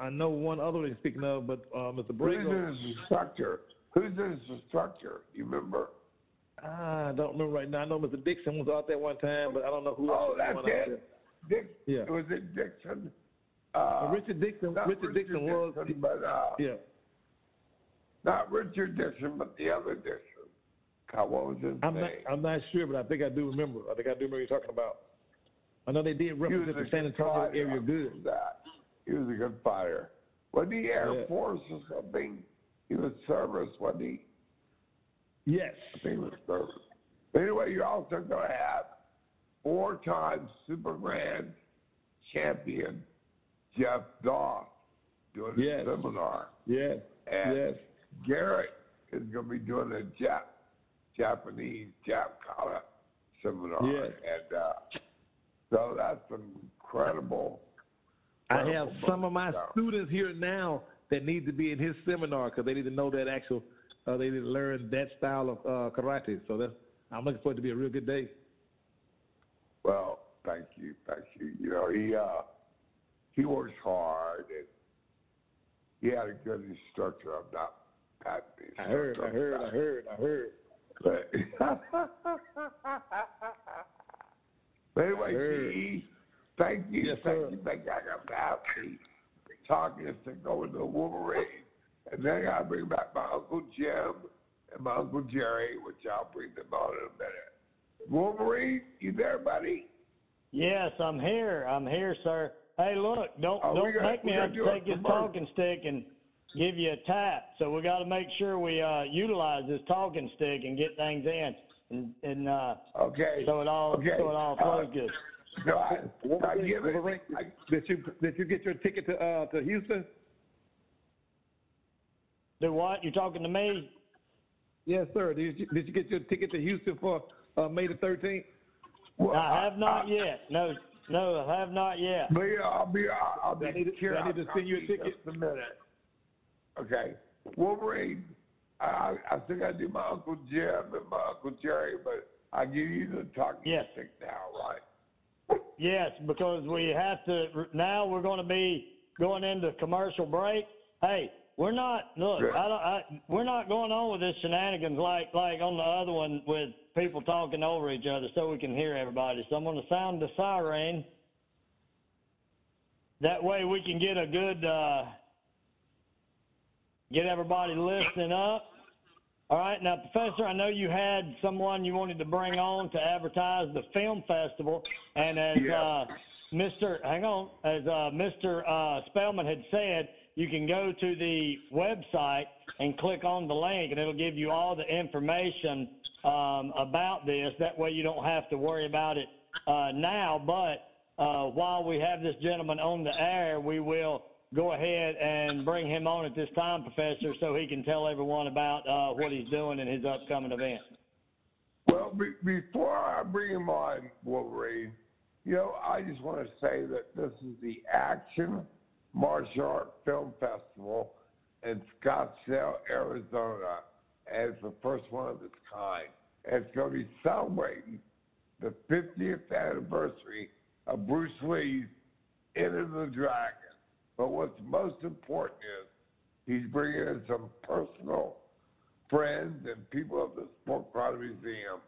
I know one other one he's speaking of, but uh, Mr. Borrego. Who's his instructor? Who's his instructor? You remember? I don't remember right now. I know Mr. Dixon was out there one time, but I don't know who. Oh, that's it. Dick, yeah. was it Dixon? Uh, Richard Dixon. Richard, Richard Dixon, Dixon was, but uh, yeah, not Richard Dixon, but the other Dixon. God, what was his I'm name? Not, I'm not sure, but I think I do remember. I think I do remember you talking about. I know they did represent the San Antonio area good. That. He was a good fighter. Was he Air yeah. Force or something? He was service, wasn't he? Yes. I think he was service. Anyway, you're also going to have four-time Super Grand champion Jeff Doss doing yes. a seminar. Yes. And yes. Garrett is going to be doing a Jap, Japanese Jap kata seminar. Yes. And uh, so that's incredible. I have some of my stuff. students here now that need to be in his seminar because they need to know that actual, uh, they need to learn that style of uh, karate. So that's, I'm looking forward to be a real good day. Well, thank you, thank you. You know, he uh, he works hard and he had a good instructor. I'm not Pat. I heard, I heard, I heard, I heard. But, *laughs* but anyway, G, thank you, yes, thank sir. you, thank you. I got happy talking to go into the Wolverine, and then I bring back my uncle Jim and my uncle Jerry, which I'll bring them on in a minute. Wolverine, you there, buddy? Yes, I'm here. I'm here, sir. Hey, look, don't Oh, don't got- make me have to take this talking stick and give you a tap. So we got to make sure we uh, utilize this talking stick and get things in, and and uh, Okay. so it all Okay. so it all flows good. No, I, I give it. Wolverine, I, did you did you get your ticket to uh, to Houston? Do what? You talking to me? Yes, sir. Did you, did you get your ticket to Houston for uh, May the 13th? well, I have not I, yet. No, no, I have not yet. But yeah, I'll be. I'll, I'll Do I be need. I need to send you a ticket? Just a minute. Okay, Wolverine. I I think I do my Uncle Jim and my Uncle Jerry, but I give you the talking Yes. stick now, right? Yes, because we have to. Now we're going to be going into commercial break. Hey, we're not. Look. I don't. I, we're not going on with this shenanigans like like on the other one with people talking over each other, so we can hear everybody. So I'm going to sound the siren. That way we can get a good. Uh, get everybody listening up. All right, now, Professor, I know you had someone you wanted to bring on to advertise the film festival, and as Yeah. uh, Mr. Hang on, as uh, Mr. Uh, Spellman had said, you can go to the website and click on the link, and it'll give you all the information um, about this. That way, you don't have to worry about it uh, now. But uh, while we have this gentleman on the air, we will go ahead and bring him on at this time, Professor, so he can tell everyone about uh, what he's doing in his upcoming event. Well, be, before I bring him on, Wolverine, you know, I just want to say that this is the Action Martial Art Film Festival in Scottsdale, Arizona, it's the first one of its kind. And it's going to be celebrating the 50th anniversary of Bruce Lee's Enter the Dragon. But what's most important is he's bringing in some personal friends and people of the Sport Karate Museum,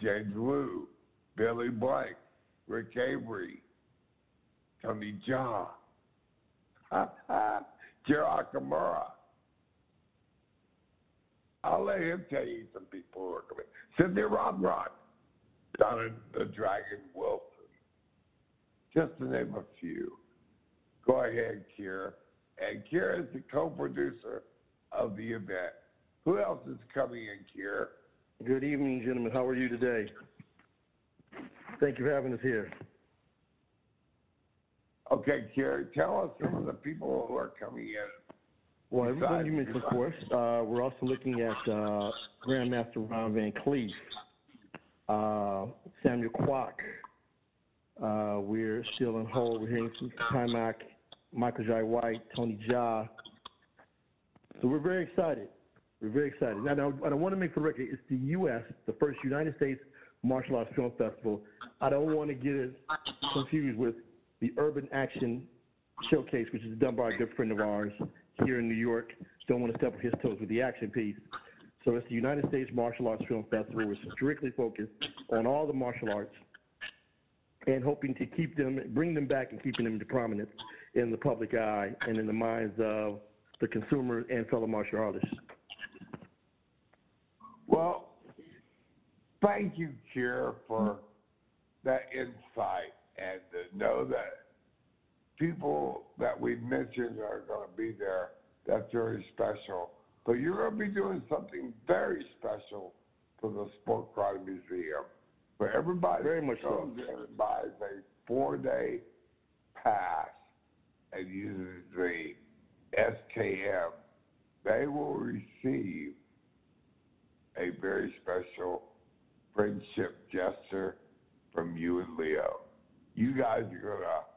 James Lew, Billy Blank, Rick Avery, Tony Jaa, *laughs* Jerry Akamura. I'll let him tell you some people who are coming. Cindy Rothrock, Donna the Dragon Wilson, just to name a few. Go ahead, Kier. And Kier is the co-producer of the event. Who else is coming in, Kier? Good evening, gentlemen. How are you today? Thank you for having us here. Okay, Kier, tell us some of the people who are coming in. Well, everyone you mentioned, of course. Uh, we're also looking at uh, Grandmaster Ron Van Clief, uh, Samuel Kwok. Uh, we're still in hold. We're hearing from Timac, Michael Jai White, Tony Jaa. So we're very excited. We're very excited. Now, now, I want to make for the record, it's the U.S., the first United States Martial Arts Film Festival. I don't want to get it confused with the Urban Action Showcase, which is done by a good friend of ours here in New York. Don't want to step on his toes with the action piece. So it's the United States Martial Arts Film Festival. We're strictly focused on all the martial arts and hoping to keep them, bring them back and keeping them into prominence in the public eye and in the minds of the consumer and fellow martial artists. Well, thank you, Chair, for that insight and to know that people that we mentioned are going to be there. That's very special. But you're going to be doing something very special for the Sport Karate Museum. For everybody Very much so. goes in and buys a four-day pass and uses the SKM, they will receive a very special friendship gesture from you and Leo. You guys are going to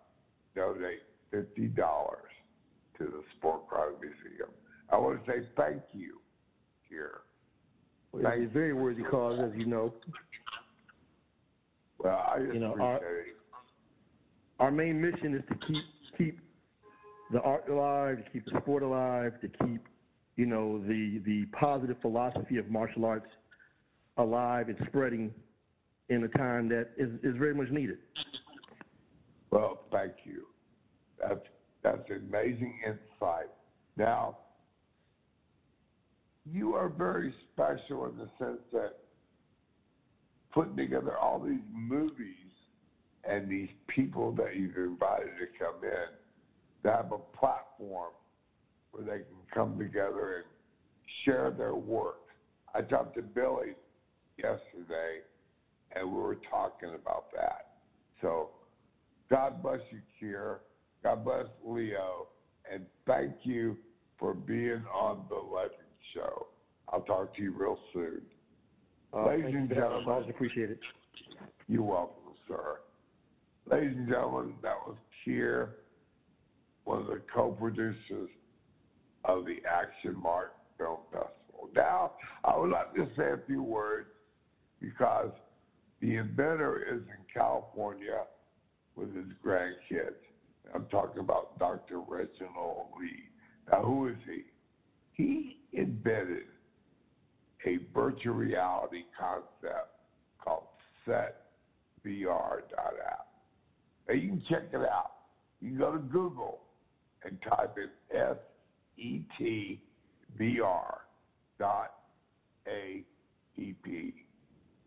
donate $50 to the Sport Karate Museum. I want to say thank you here. It's a very worthy cause, as you know. Well, I just You know, appreciate our- it. Our main mission is to keep keep the art alive, to keep the sport alive, to keep you know the the positive philosophy of martial arts alive and spreading in a time that is, is very much needed. Well, thank you. That's that's amazing insight. Now, you are very special in the sense that putting together all these movies and these people that you've invited to come in to have a platform where they can come together and share their work. I talked to Billy yesterday, and we were talking about that. So God bless you, Kier. God bless Leo. And thank you for being on the Legend Show. I'll talk to you real soon. Uh, Ladies and gentlemen. Always appreciate it. You're welcome, sir. Ladies and gentlemen, that was Kier, one of the co-producers of the Action Mark Film Festival. Now, I would like to say a few words because the inventor is in California with his grandkids. I'm talking about Dr. Reginald Lee. Now, who is he? He invented a virtual reality concept called SetVR.app. Now, you can check it out. You can go to Google and type in S E T V R dot A E P.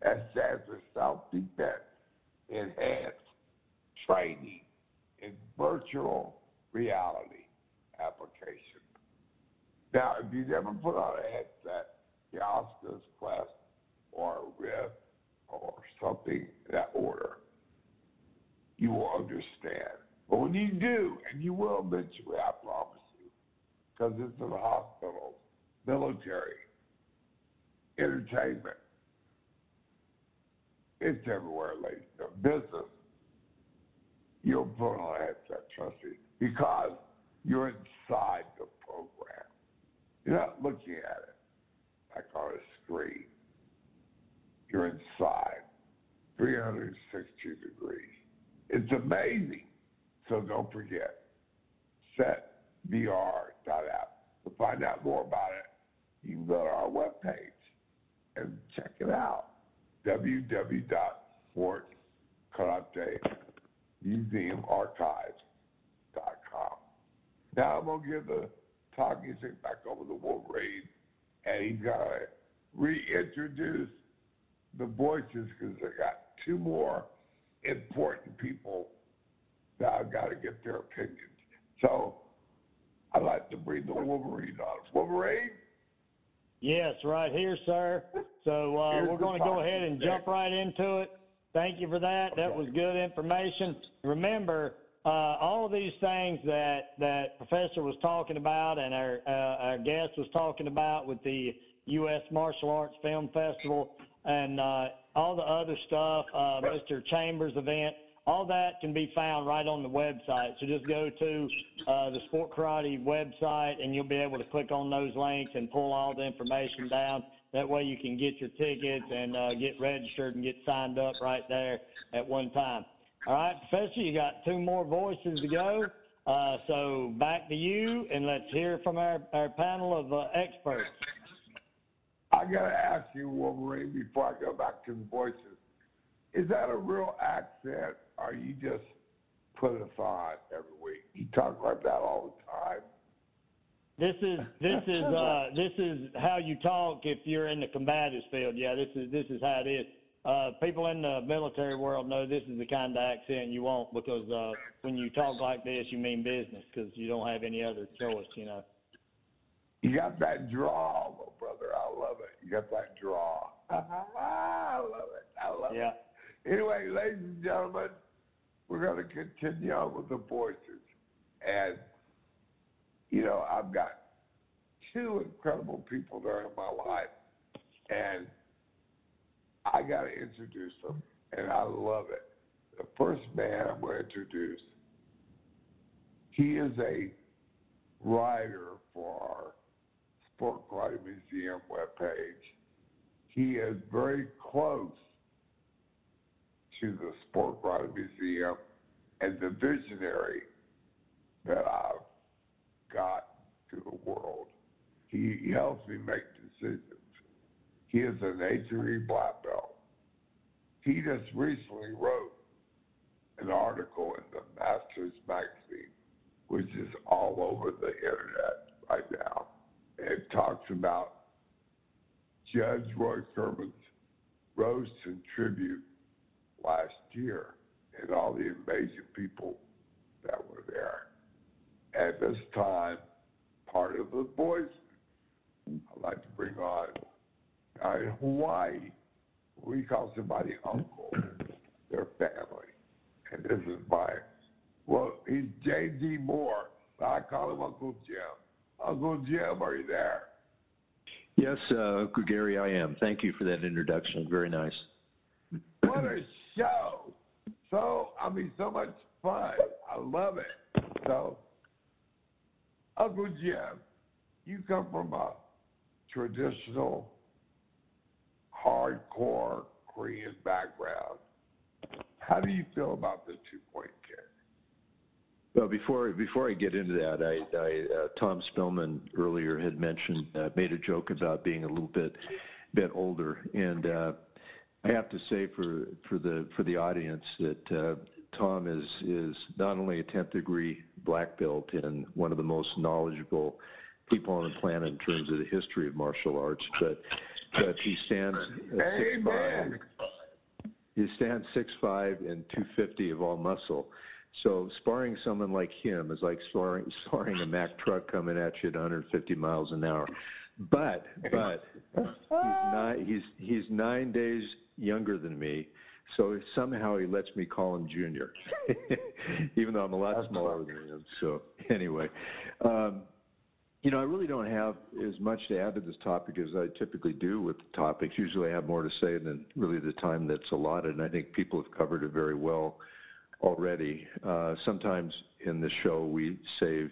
That stands for Self Defense Enhanced Training in Virtual Reality Application. Now, if you've never put on a headset, the Oculus Quest or Rift or something in that order, you will understand. But when you do, and you will eventually, I promise you, because it's in hospitals, military, entertainment, it's everywhere, ladies. Business, you'll put on a headset, trust me, because you're inside the program. You're not looking at it like on a screen. You're inside, 360 degrees. It's amazing. So don't forget, setvr.app. To find out more about it, you can go to our webpage and check it out. www.sportscaratemuseumarchives.com. Now I'm going to give the talking stick back over to Wolverine, and he's going to reintroduce the voices because I got two more important people that I've got to get their opinions. So I'd like to bring the Wolverine on. Wolverine? Yes, right here, sir. So uh, we're going to go ahead and jump right into it. Thank you for that. That was good information. Remember, uh, all of these things that that Professor was talking about and our uh, our guest was talking about with the U.S. Martial Arts Film Festival and uh, all the other stuff, uh, Mr. Chambers event, all that can be found right on the website. So just go to uh, the Sport Karate website and you'll be able to click on those links and pull all the information down. That way you can get your tickets and uh, get registered and get signed up right there at one time. All right, Professor, you got two more voices to go. Uh, so back to you, and let's hear from our, our panel of uh, experts. I got to ask you, Wolverine, before I go back to the voices. Is that a real accent, or you just put us on every week? You talk like that all the time? This is this is *laughs* uh, this is how you talk if you're in the combatives field. Yeah, this is this is how it is. Uh, people in the military world know this is the kind of accent you want because uh, when you talk like this, you mean business because you don't have any other choice. You know. You got that draw, little brother. I love it. You got that draw. *laughs* I love it. I love it. Yeah. it. Anyway, ladies and gentlemen, we're going to continue on with the voices. And, you know, I've got two incredible people there in my life. And I got to introduce them. And I love it. The first man I'm going to introduce, he is a writer for our Sport Karate Museum webpage. He is very close to the Sport Karate Museum and the visionary that I've got to the world. He, he helps me make decisions. He is an A3 black belt. He just recently wrote an article in the Masters magazine, which is all over the internet right now. It talks about Judge Roy Kurban's roast and tribute last year and all the amazing people that were there. At this time, part of the boys I'd like to bring on uh, in Hawaii, we call somebody uncle, their family. and this is my, well, he's J.D. Moore, I call him Uncle Jim. Uncle Jim, are you there? Yes, uh, Uncle Gary, I am. Thank you for that introduction. Very nice. What a show! So, I mean, so much fun. I love it. So, Uncle Jim, you come from a traditional, hardcore Korean background. How do you feel about the two point kick? Well, before before I get into that, I, I uh, Tom Spellman earlier had mentioned uh, made a joke about being a little bit bit older, and uh, I have to say for for the for the audience that uh, Tom is is not only a 10th degree black belt and one of the most knowledgeable people on the planet in terms of the history of martial arts, but but he stands uh, six five. He stands six five and 250 of all muscle. So sparring someone like him is like sparring sparring a Mack truck coming at you at 150 miles an hour. But but he's nine he's he's nine days younger than me, so somehow he lets me call him Junior, *laughs* even though I'm a lot That's smaller than him. So anyway, um, you know, I really don't have as much to add to this topic as I typically do with the topics. Usually, I have more to say than really the time that's allotted, and I think people have covered it very well already. Uh, sometimes in the show, we save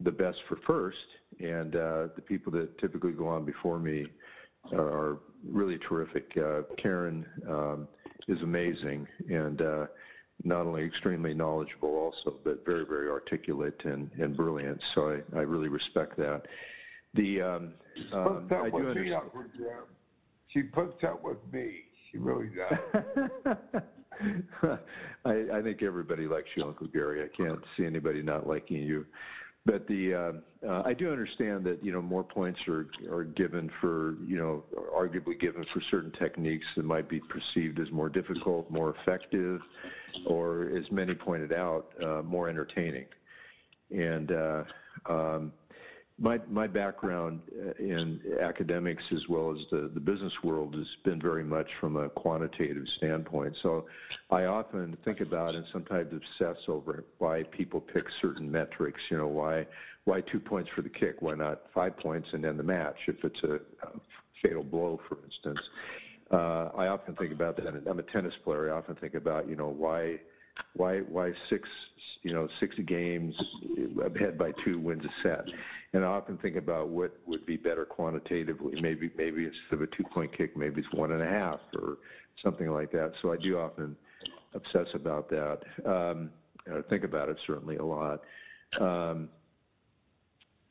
the best for first, and uh, the people that typically go on before me are really terrific. Uh, Karen um, is amazing and uh, not only extremely knowledgeable, also, but very, very articulate and, and brilliant. So I, I really respect that. The um, um, I do understand. She puts up with me. She really does. *laughs* I, I think everybody likes you, Uncle Gary. I can't see anybody not liking you. But the uh, uh, I do understand that you know more points are are given for you know arguably given for certain techniques that might be perceived as more difficult, more effective, or as many pointed out, uh, more entertaining. And uh, um, my my background uh, in academics as well as the, the business world has been very much from a quantitative standpoint. So I often think about and sometimes obsess over why people pick certain metrics. You know, why why two points for the kick? Why not five points and end the match if it's a, a fatal blow, for instance? Uh, I often think about that. I'm a tennis player. I often think about you know why why why six you know six games ahead by two wins a set. And i often think about what would be better quantitatively. Maybe maybe instead of a two point kick maybe it's one and a half or something like that. So i do often obsess about that. Um think about it certainly a lot. Um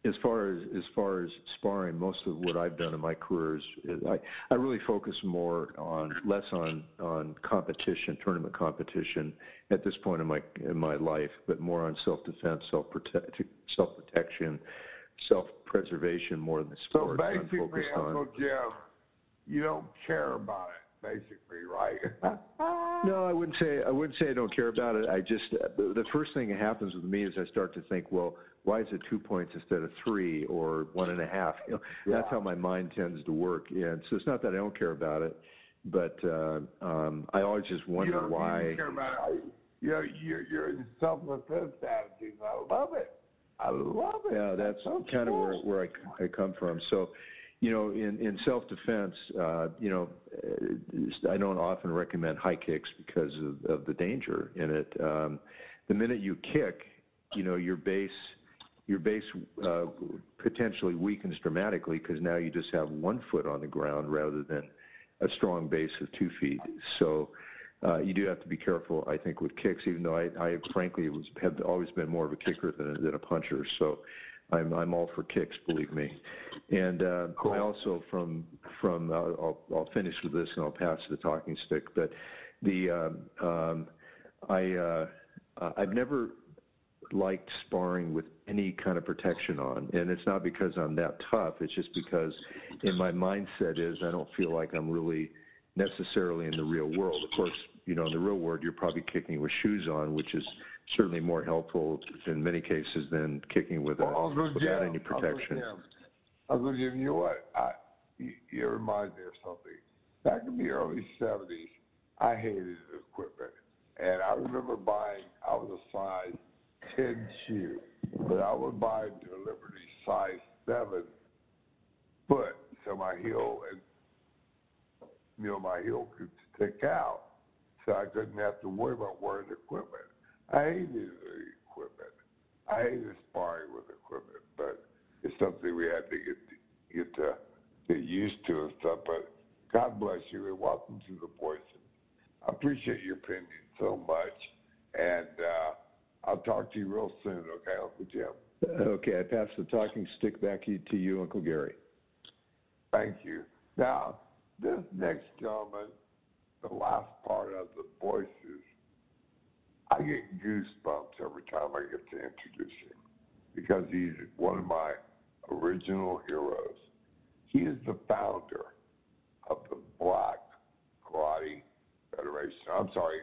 as far as as far as sparring, most of what I've done in my career is, is I I really focus more on less on on competition, tournament competition at this point in my in my life, but more on self defense, self protect, self protection, self preservation more than sport. So basically, Uncle Jim, you don't care about it basically, right? *laughs* no, I wouldn't say I wouldn't say I don't care about it. I just the, the first thing that happens with me is I start to think, well, why is it two points instead of three or one and a half? You know, yeah. that's how my mind tends to work. And so it's not that I don't care about it, but uh, um, I always just wonder you why. You care about it. You know, you're, you're in self-defense attitude. I love it. I love it. Yeah, that's, that's kind of where, where I, I come from. So, you know, in, in self-defense, uh, you know, I don't often recommend high kicks because of, of the danger in it. Um, the minute you kick, you know, your base – your base uh, potentially weakens dramatically because now you just have one foot on the ground rather than a strong base of two feet. So uh, you do have to be careful, I think, with kicks. Even though I, I frankly was have always been more of a kicker than a, than a puncher, so I'm I'm all for kicks, believe me. And uh, cool. I also from from uh, I'll I'll finish with this and I'll pass the talking stick. But the um, um, I uh, I've never liked sparring with any kind of protection on. And it's not because I'm that tough. It's just because in my mindset is I don't feel like I'm really necessarily in the real world. Of course, you know, in the real world, you're probably kicking with shoes on, which is certainly more helpful in many cases than kicking with well, a, without Jim, any protection. Uncle Jim, you know what? I, you, you remind me of something. Back in the early 70s, I hated equipment. And I remember buying, I was a size 10 shoe, but I would buy a Liberty size 7 foot so my heel and, you know, my heel could stick out so I couldn't have to worry about wearing equipment. I hated the equipment. I hated sparring with equipment, but it's something we had to get to, get to get used to and stuff. But God bless you and welcome to the voice. I appreciate your opinion so much, and uh, I'll talk to you real soon. Okay, Uncle Jim. Okay, I pass the talking stick back to you, Uncle Gary. Thank you. Now, this next gentleman, the last part of the voices, I get goosebumps every time I get to introduce him because he's one of my original heroes. He is the founder of the Black Karate Federation. I'm sorry,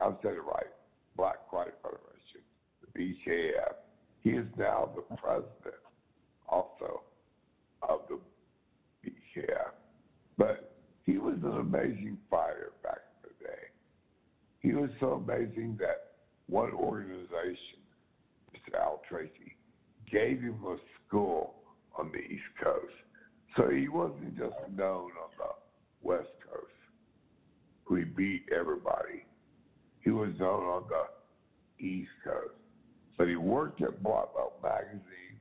I've said it right. Black Karate Federation, BKF. He is now the president also of the BKF. But he was an amazing fighter back in the day. He was so amazing that one organization, Mr. Al Tracy, gave him a school on the East Coast. So he wasn't just known on the West Coast, he beat everybody. He was known on the East Coast. But he worked at Belt Magazine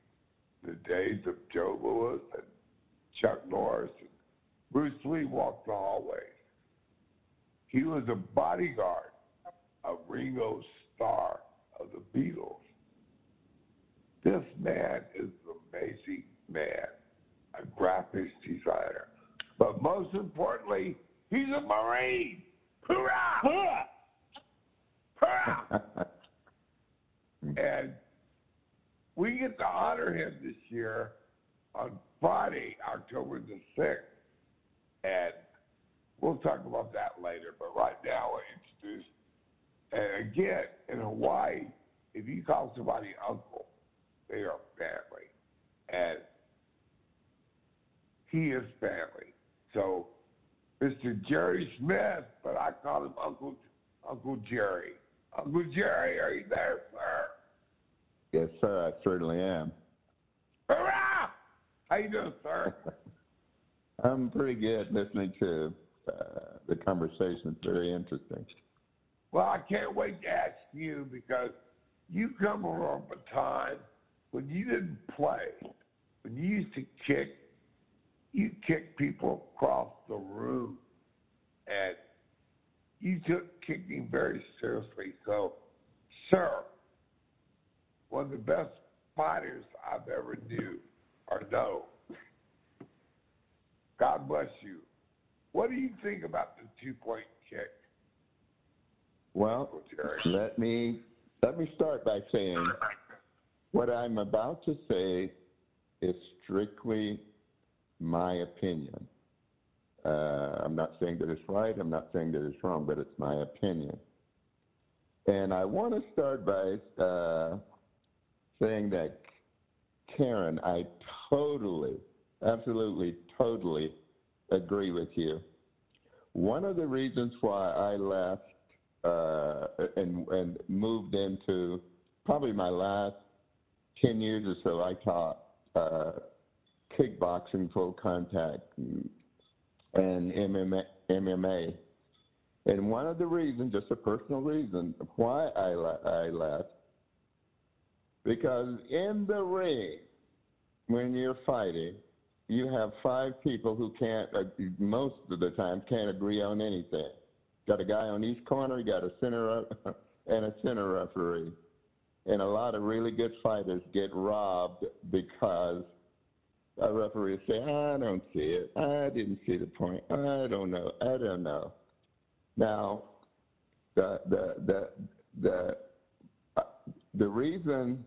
the days of Joe Lewis and Chuck Norris and Bruce Lee walked the hallways. He was a bodyguard of Ringo Starr of the Beatles. This man is an amazing man, a graphics designer. But most importantly, he's a Marine. Hoorah! Hoorah! Hoorah! *laughs* and we get to honor him this year on Friday, October the 6th. And we'll talk about that later. But right now, I introduce, and again, in Hawaii, if you call somebody uncle, they are family. And he is family. So, Mr. Jerry Smith, but I call him Uncle Uncle Jerry. Uncle Jerry, are you there, sir? Yes, sir. I certainly am. Hurrah! How you doing, sir? *laughs* I'm pretty good listening to uh, the conversation. It's very interesting. Well, I can't wait to ask you because you come from a time when you didn't play, when you used to kick, you kicked people across the room, and you took kicking very seriously. So, sir, one of the best fighters I've ever knew or know. God bless you. What do you think about the two point kick? Well, let me let me start by saying what I'm about to say is strictly my opinion. Uh, I'm not saying that it's right. I'm not saying that it's wrong, but it's my opinion. And I want to start by uh, saying that, Karen, I totally, absolutely, totally agree with you. One of the reasons why I left uh, and, and moved into probably my last 10 years or so, I taught uh, kickboxing, full contact, and, MMA, MMA. And one of the reasons, just a personal reason, why I, I left, because in the ring, when you're fighting, you have five people who can't, uh, most of the time, can't agree on anything. Got a guy on each corner, you got a center *laughs* and a center referee. And a lot of really good fighters get robbed because a referee say, I don't see it. I didn't see the point. I don't know. I don't know. Now, the the the the uh, the reason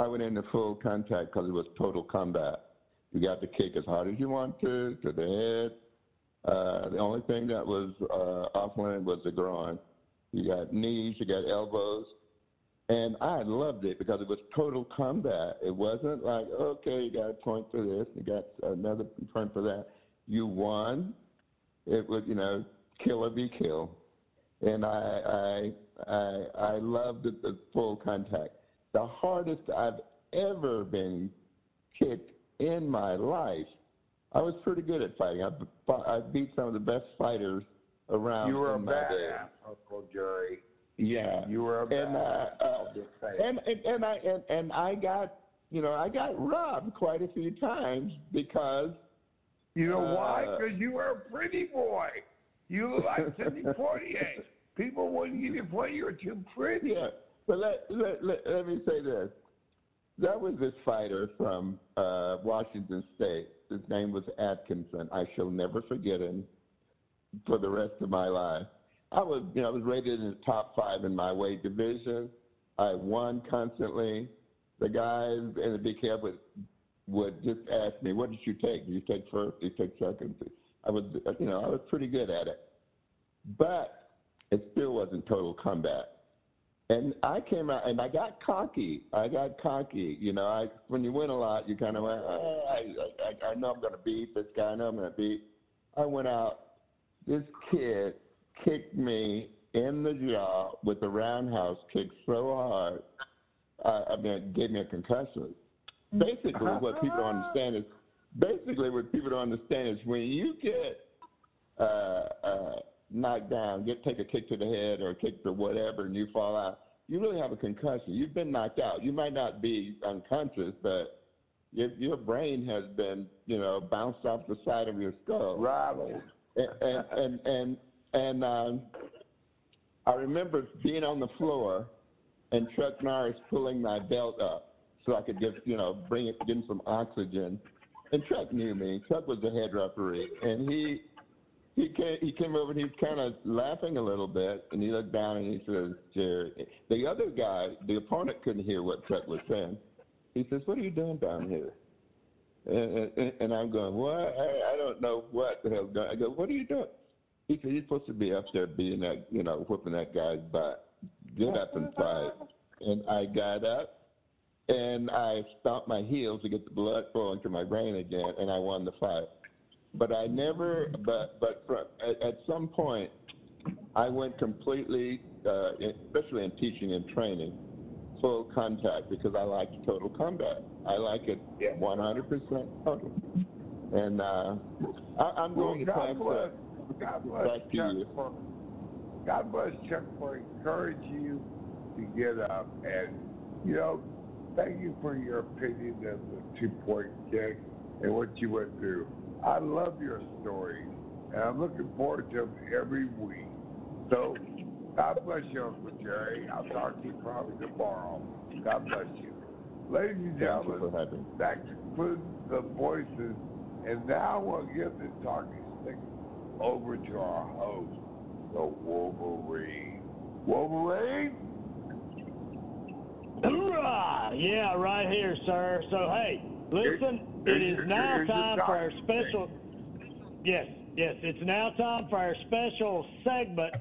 I went into full contact because it was total combat. You got to kick as hard as you want to to the head. Uh, the only thing that was uh, off limit was the groin. You got knees, you got elbows, and I loved it because it was total combat. It wasn't like, okay, you got a point for this, you got another point for that. You won. It was, you know, kill or be killed. and I I I, I loved the, the full contact. The hardest I've ever been kicked in my life. I was pretty good at fighting. I, I beat some of the best fighters around. You were a in my day. badass, Uncle Jerry. Yeah, You were a and badass. uh, I'll just say. and, and and I and, and I got you know I got robbed quite a few times because You know why? Uh, Because you were a pretty boy. You look like Sidney *laughs* Poitier. People wouldn't give you play. You were too pretty. yeah. But let let, let let me say this. That was this fighter from uh, Washington State. His name was Atkinson. I shall never forget him for the rest of my life. I was, you know, I was rated in the top five in my weight division. I won constantly. The guys in the big cab would would just ask me, "What did you take? Did you take first? Did you take second? I was, you know, I was pretty good at it, but it still wasn't total combat. And I came out and I got cocky. I got cocky. You know, I when you win a lot, you kind of went, oh, I, I, I know I'm going to beat this guy. I know I'm going to beat. I went out. This kid kicked me in the jaw with a roundhouse kick so hard. I mean, it gave me a concussion. Basically, what people don't understand is basically what people don't understand is when you get uh, uh, knocked down, get take a kick to the head or a kick to whatever, and you fall out, you really have a concussion. You've been knocked out. You might not be unconscious, but your your brain has been, you know, bounced off the side of your skull. Rattled. And and and and, and um, I remember being on the floor and Chuck Norris pulling my belt up so I could give, you know, bring it, give him some oxygen. And Chuck knew me. Chuck was the head referee, and he he came he came over and he was kind of laughing a little bit, and he looked down and he says, "Jerry." The other guy, the opponent, couldn't hear what Chuck was saying. He says, "What are you doing down here?" And, and, and I'm going, "What? I, I don't know what the hell's going." on. I go, "What are you doing?" He said, "You're supposed to be up there being that, you know, whipping that guy's butt. Get up and fight." And I got up and I stomped my heels to get the blood flowing to my brain again, and I won the fight. But I never, but but from, at, at some point, I went completely, uh, especially in teaching and training, full contact because I like total combat. I like it 100% total. And uh, I, I'm Well, going to God pass bless. God bless back to you. for God bless Chuck for encouraging you to get up and you know, thank you for your opinion of the two point kick and what you went through. I love your stories and I'm looking forward to them every week. So God bless you, Uncle Jerry. I'll talk to you probably tomorrow. God bless you. Ladies and Thank you gentlemen, for having me. that concludes the voices. And now we'll give the talking stick over to our host, the Wolverine. Wolverine? Hoorah! Yeah, right here, sir. So, hey, listen, it is now time for our special. Yes, yes, it's now time for our special segment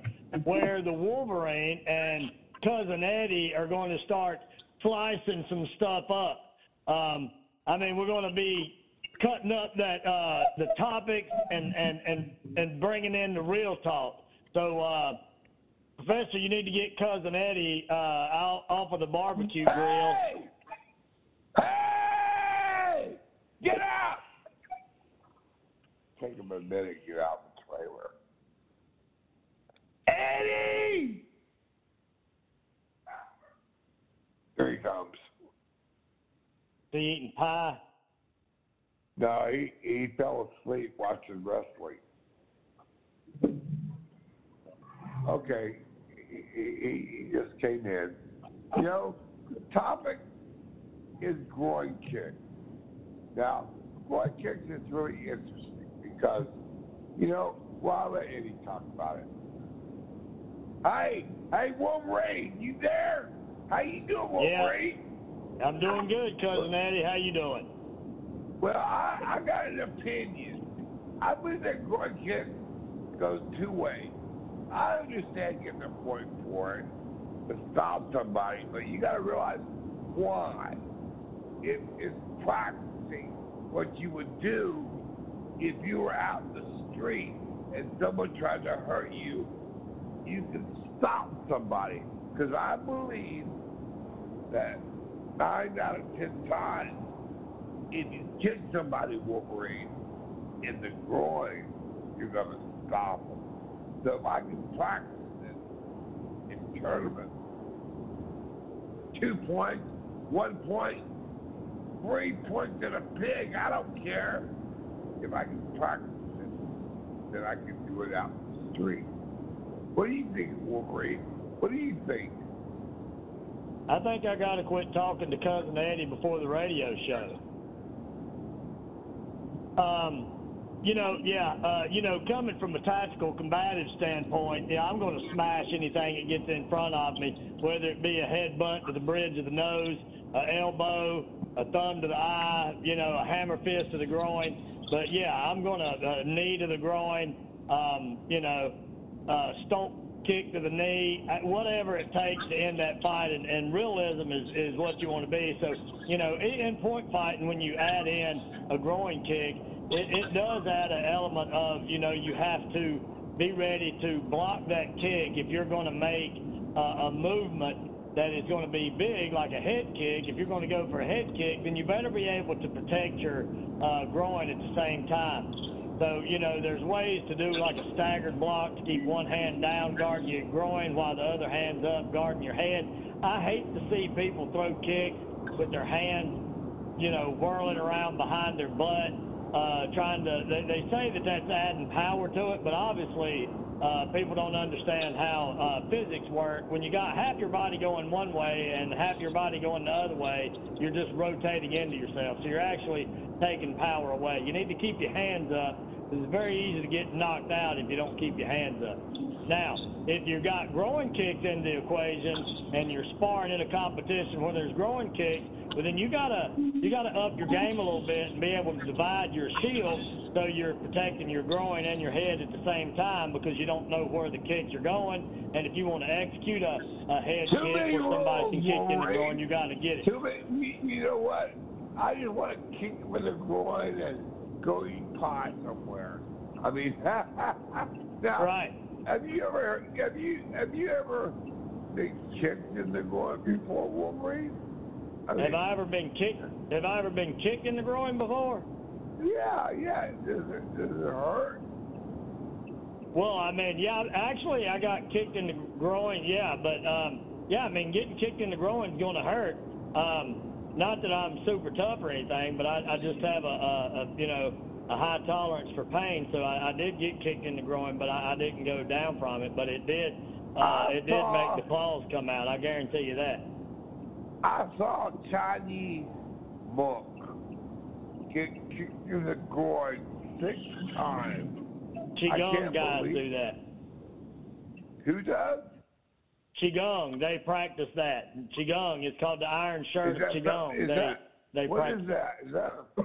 where the Wolverine and cousin Eddie are going to start slicing some stuff up. Um, I mean, we're going to be cutting up that uh, the topics and and and and bringing in the real talk. So. Uh, Professor, you need to get cousin Eddie uh, out off of the barbecue grill. Hey! Hey! Get out! Take him a minute to get out of the trailer. Eddie! Here he comes. He eating pie. No, he, he fell asleep watching wrestling. Okay, he, he, he just came in. You know, the topic is groin kick. Now, groin kicks is really interesting because, you know, well, I'll let Eddie talk about it. Hey, hey, Wolverine, you there? How you doing, Yeah. I'm doing good, cousin Eddie. How you doing? Well, I, I got an opinion. I believe that groin kick goes two ways. I understand getting a point for it to stop somebody, but you got to realize why. It is practicing what you would do if you were out in the street and someone tried to hurt you. you can stop somebody. Because I believe that nine out of ten times, if you kick somebody, Wolverine, in the groin, you're going to stop them. So if I can practice this in tournaments, two points, one point, three points in a pig, I don't care. If I can practice it, then I can do it out in the street. What do you think, Wolverine? What do you think? I think I got to quit talking to cousin Eddie before the radio show. Um, you know, yeah, uh, you know, coming from a tactical combative standpoint, yeah, I'm going to smash anything that gets in front of me, whether it be a headbutt to the bridge of the nose, a elbow, a thumb to the eye, you know, a hammer fist to the groin. But yeah, I'm going to uh, knee to the groin, um, you know, uh, stomp kick to the knee, uh, whatever it takes to end that fight. And, and realism is, is what you want to be. So, you know, in point fighting, when you add in a groin kick, it, it does add an element of, you know, you have to be ready to block that kick if you're going to make uh, a movement that is going to be big, like a head kick. If you're going to go for a head kick, then you better be able to protect your uh, groin at the same time. So, you know, there's ways to do like a staggered block to keep one hand down, guarding your groin, while the other hand's up, guarding your head. I hate to see people throw kicks with their hand, you know, whirling around behind their butt, uh, trying to, they, they say that that's adding power to it, but obviously uh, people don't understand how uh, physics work. When you got half your body going one way and half your body going the other way, you're just rotating into yourself. So you're actually taking power away. You need to keep your hands up it's very easy to get knocked out if you don't keep your hands up. Now, if you've got groin kicks in the equation and you're sparring in a competition where there's groin kicks, but then you gotta you gotta up your game a little bit and be able to divide your shield so you're protecting your groin and your head at the same time because you don't know where the kicks are going. And if you want to execute a, a head Too kick where somebody can kick in the groin, you got to get it. Too many, you, know what? I just want to kick in the groin and go eat pie somewhere. I mean, *laughs* now, Right. have you ever have you have you ever been kicked in the groin before, Wolverine? I mean, Have I ever been kicked? Have I ever been kicked in the groin before? yeah, yeah. Does it does it hurt? Well, I mean, yeah, actually, I got kicked in the groin, yeah, but um, yeah, I mean, getting kicked in the groin is going to hurt. Um, not that I'm super tough or anything, but I, I just have a, a, a, you know, a high tolerance for pain, so I, I did get kicked in the groin, but I, I didn't go down from it. But it did, uh, it did make the claws come out. I guarantee you that. I saw a Chinese monk get kicked in the groin six times. Qigong guys believe- do that. Who does? Qigong, they practice that. Qigong, it's called the Iron Shirt Is that, Qigong. is they that, they what practice. is that? Is that a,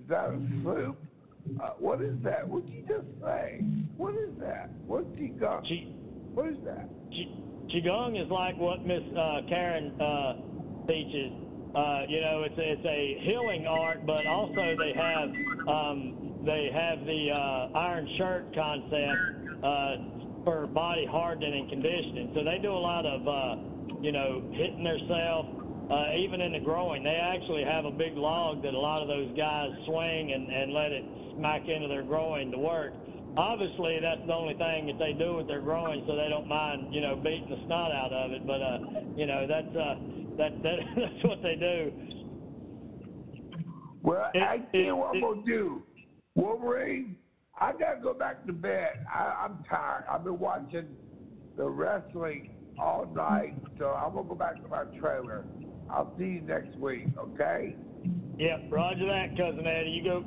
is that a sloop? Uh, what is that? What did you just say? What is that? What's Qigong? Qi- What is that? Qi- Qigong is like what Miss uh, Karen uh, teaches. Uh, you know, it's it's a healing art, but also they have um, they have the uh, iron shirt concept uh, for body hardening and conditioning. So they do a lot of uh, you know hitting themselves. Uh, even in the groin, they actually have a big log that a lot of those guys swing and, and let it smack into their groin to work obviously that's the only thing that they do with their groin so they don't mind you know beating the snot out of it but uh you know that's uh that, that *laughs* that's what they do Well, It- I tell you it- what I'm gonna do. Wolverine, I gotta go back to bed. I, I'm tired. I've been watching the wrestling all night, so I'm gonna go back to my trailer. I'll see you next week, okay? yep roger that cousin eddie you go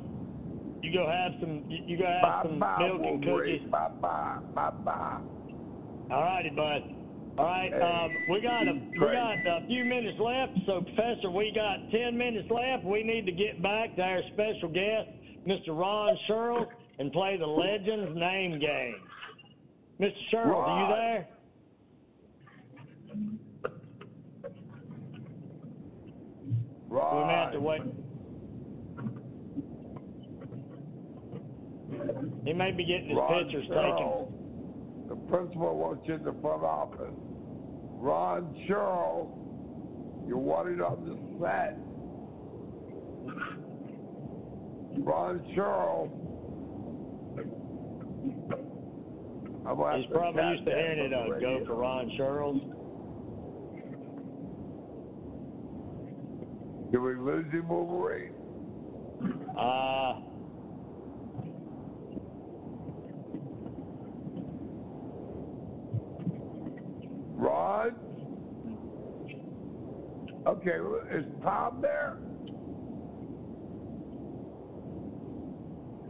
you go have some you, go have Bye some bye, milk and cookies Bye bye. Bye bye. all righty bud all right um we got a we got a few minutes left so professor we got 10 minutes left we need to get back to our special guest mr ron sherrill and play the legends name game mr sherrill are you there? Ron. We may have to wait. He may be getting his Ron pictures Sherrill. the principal wants you in the front office. Ron Charles, you're wanted on the set. Ron Charles. I'm gonna have He's probably used to hearing it on go for Ron Charles. Did we lose him, Wolverine? Uh, Ron? Okay, is Tom there?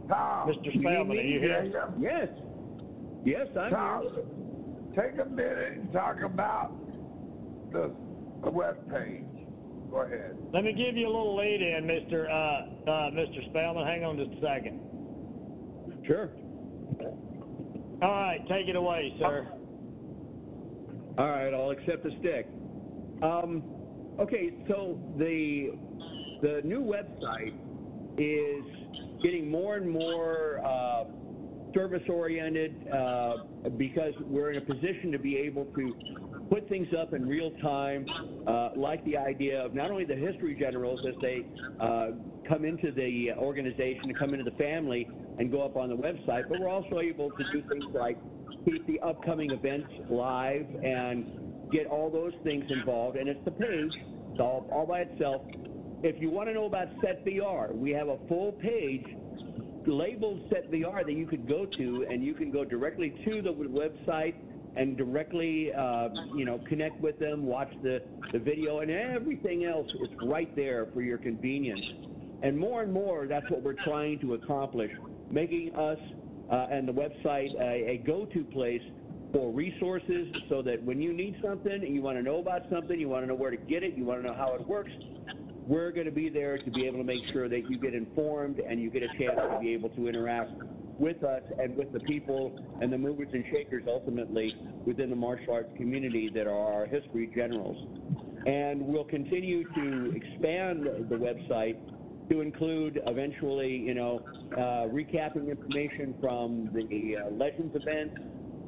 Tom. Mr. Spellman, are you here? Yes. Yes, I'm Tom, here. take a minute and talk about the, the web page. Go ahead. let me give you a little lead in, Mr. Uh, uh, Mr. Spellman. Hang on just a second. Sure. All right, take it away, sir. All right, I'll accept the stick. Um, okay, so the the new website is getting more and more uh, service oriented uh, because we're in a position to be able to put things up in real time, uh, like the idea of not only the history generals as they uh, come into the organization come into the family and go up on the website, but we're also able to do things like keep the upcoming events live and get all those things involved. And it's the page, it's all, all by itself. If you want to know about SetVR, we have a full page labeled SetVR that you could go to, and you can go directly to the website and directly, uh, you know, connect with them, watch the, the video, and everything else is right there for your convenience. And more and more, that's what we're trying to accomplish, making us Uh, and the website a, a go-to place for resources so that when you need something, and you want to know about something, you want to know where to get it, you want to know how it works, we're going to be there to be able to make sure that you get informed and you get a chance to be able to interact with us and with the people and the movers and shakers ultimately within the martial arts community that are our history generals. And we'll continue to expand the website to include eventually, you know, uh, recapping information from the uh, Legends event,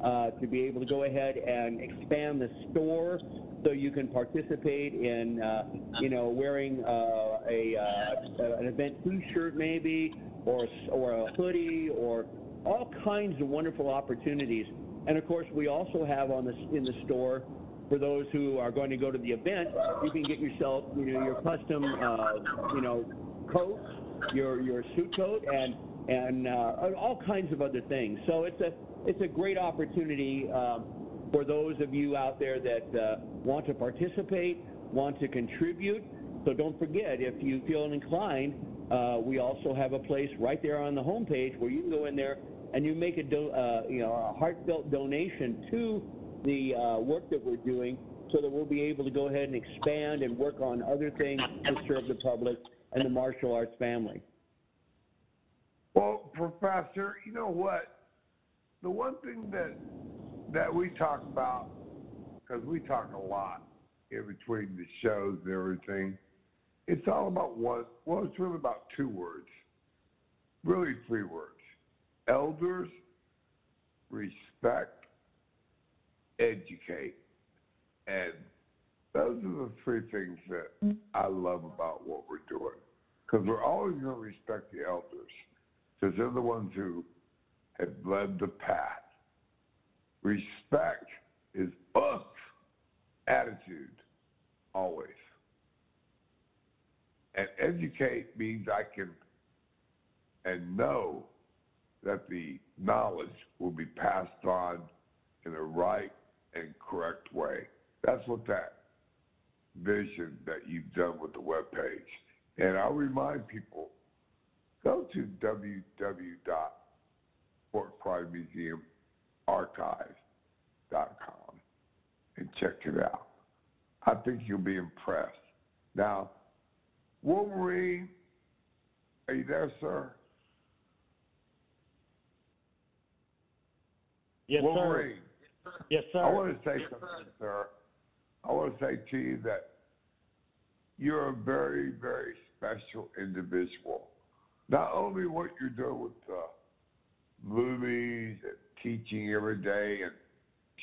uh, to be able to go ahead and expand the store so you can participate in, uh, you know, wearing uh, a uh, an event T-shirt maybe, or or a hoodie, or all kinds of wonderful opportunities. And of course, we also have on the in the store for those who are going to go to the event, you can get yourself, you know, your custom, you know, coat, your your suit coat, and and uh, all kinds of other things. So it's a it's a great opportunity um, for those of you out there that uh, want to participate, want to contribute. So don't forget, if you feel inclined, uh, we also have a place right there on the homepage where you can go in there and you make a do, uh, you know a heartfelt donation to the uh, work that we're doing, so that we'll be able to go ahead and expand and work on other things to serve the public and the martial arts family. Well, Professor, you know what? The one thing that that we talk about, because we talk a lot in between the shows and everything, it's all about one. Well, it's really about two words, really three words: elders, respect, educate, and those are the three things that I love about what we're doing. Because we're always going to respect the elders, because they're the ones who have led the path. Respect is us attitude, always. And educate means I can and know that the knowledge will be passed on in a right and correct way. That's what that vision that you've done with the webpage. And I'll remind people, go to www.fortpridemuseumarchive.com and check it out. I think you'll be impressed. Now, Wolverine, are you there, sir? Yes, Wolverine. sir. Yes, sir. I want to say something, sir. I want to say to you that you're a very, very special individual. Not only what you're doing with the movies and teaching every day and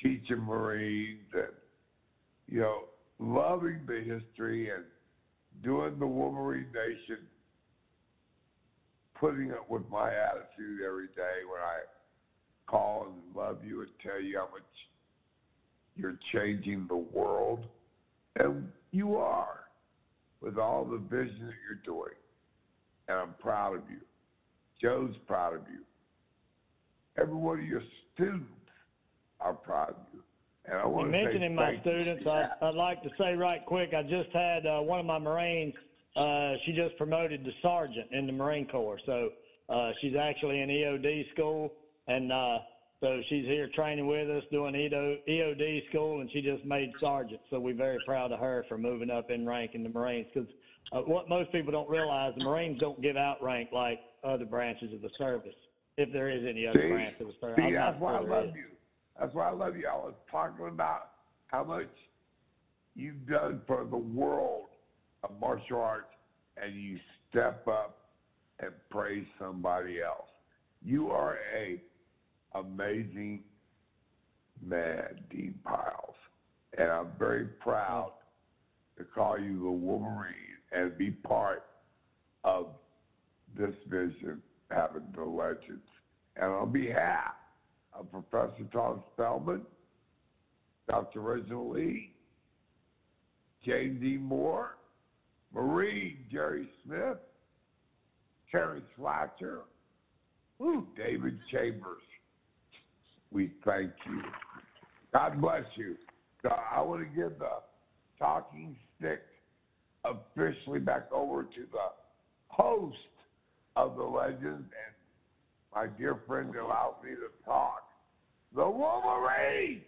teaching Marines and, you know, loving the history and doing the Wolverine Nation, putting up with my attitude every day when I call and love you and tell you how much you're changing the world. And you are with all the vision that you're doing. And I'm proud of you. Joe's proud of you. Every one of your students are proud of you. And I want you to mentioning my students. I, I'd like to say right quick, I just had uh, one of my Marines. Uh, she just promoted to sergeant in the Marine Corps, so uh, she's actually in EOD school, and uh, so she's here training with us, doing EOD, EOD school, and she just made sergeant. So we're very proud of her for moving up in rank in the Marines. Because uh, what most people don't realize, the Marines don't give out rank like other branches of the service, if there is any other See? branch of the service. See, that's why I love is. you. That's why I love you. I was talking about how much you've done for the world of martial arts, and you step up and praise somebody else. You are a amazing man, Dean Piles, and I'm very proud to call you the Wolverine and be part of this vision, having the legends. And on behalf of Professor Tom Spellman, Dr. Reginald Lee, James E. Moore, Marie Jerry Smith, Terrence Fletcher, David Chambers. We thank you. God bless you. So I want to give the talking stick officially back over to the host of the Legends and my dear friend that allows me to talk, the Wolverine.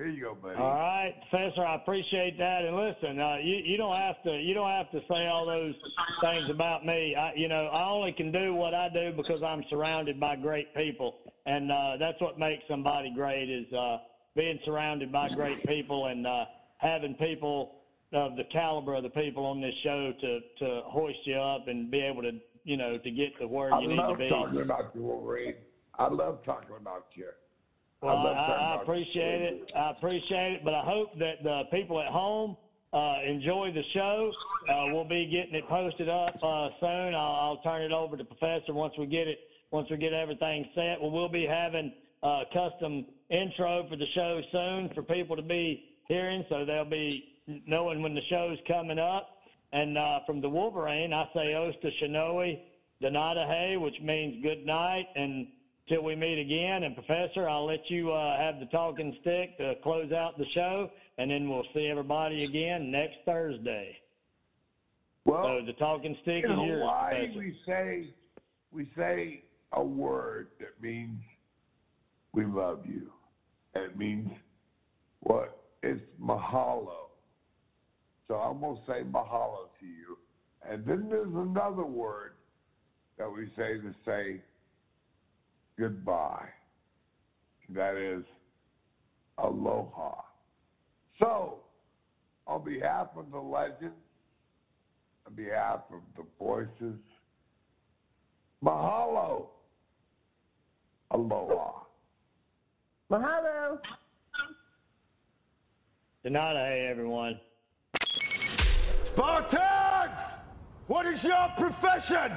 Here you go, buddy. All right, Professor, I appreciate that. And listen, uh, you you don't have to you don't have to say all those things about me. I, you know, I only can do what I do because I'm surrounded by great people, and uh, that's what makes somebody great is uh, being surrounded by great people and uh, having people of the caliber of the people on this show to to hoist you up and be able to you know to get to where I you need to be. I love talking about you, Wolverine. I love talking about you. Well, love I, I appreciate it. I appreciate it, but I hope that the people at home uh, enjoy the show. Uh, we'll be getting it posted up uh, soon. I'll, I'll turn it over to Professor once we get it. Once we get everything set, well, we'll be having a custom intro for the show soon for people to be hearing, so they'll be knowing when the show's coming up. And uh, from the Wolverine, I say Osta Shinoe Donatahe, which means good night. And till we meet again. And Professor, I'll let you uh, have the talking stick to close out the show, and then we'll see everybody again next Thursday. Well, so the talking stick is yours, Hawaii, Professor. we say we say a word that means we love you. It means what? It's mahalo. So I'm gonna say mahalo to you. And then there's another word that we say to say goodbye. That is aloha. So, on behalf of the legends, on behalf of the voices, mahalo. Aloha. Mahalo. Donatahe, everyone. Spartans! What is your profession?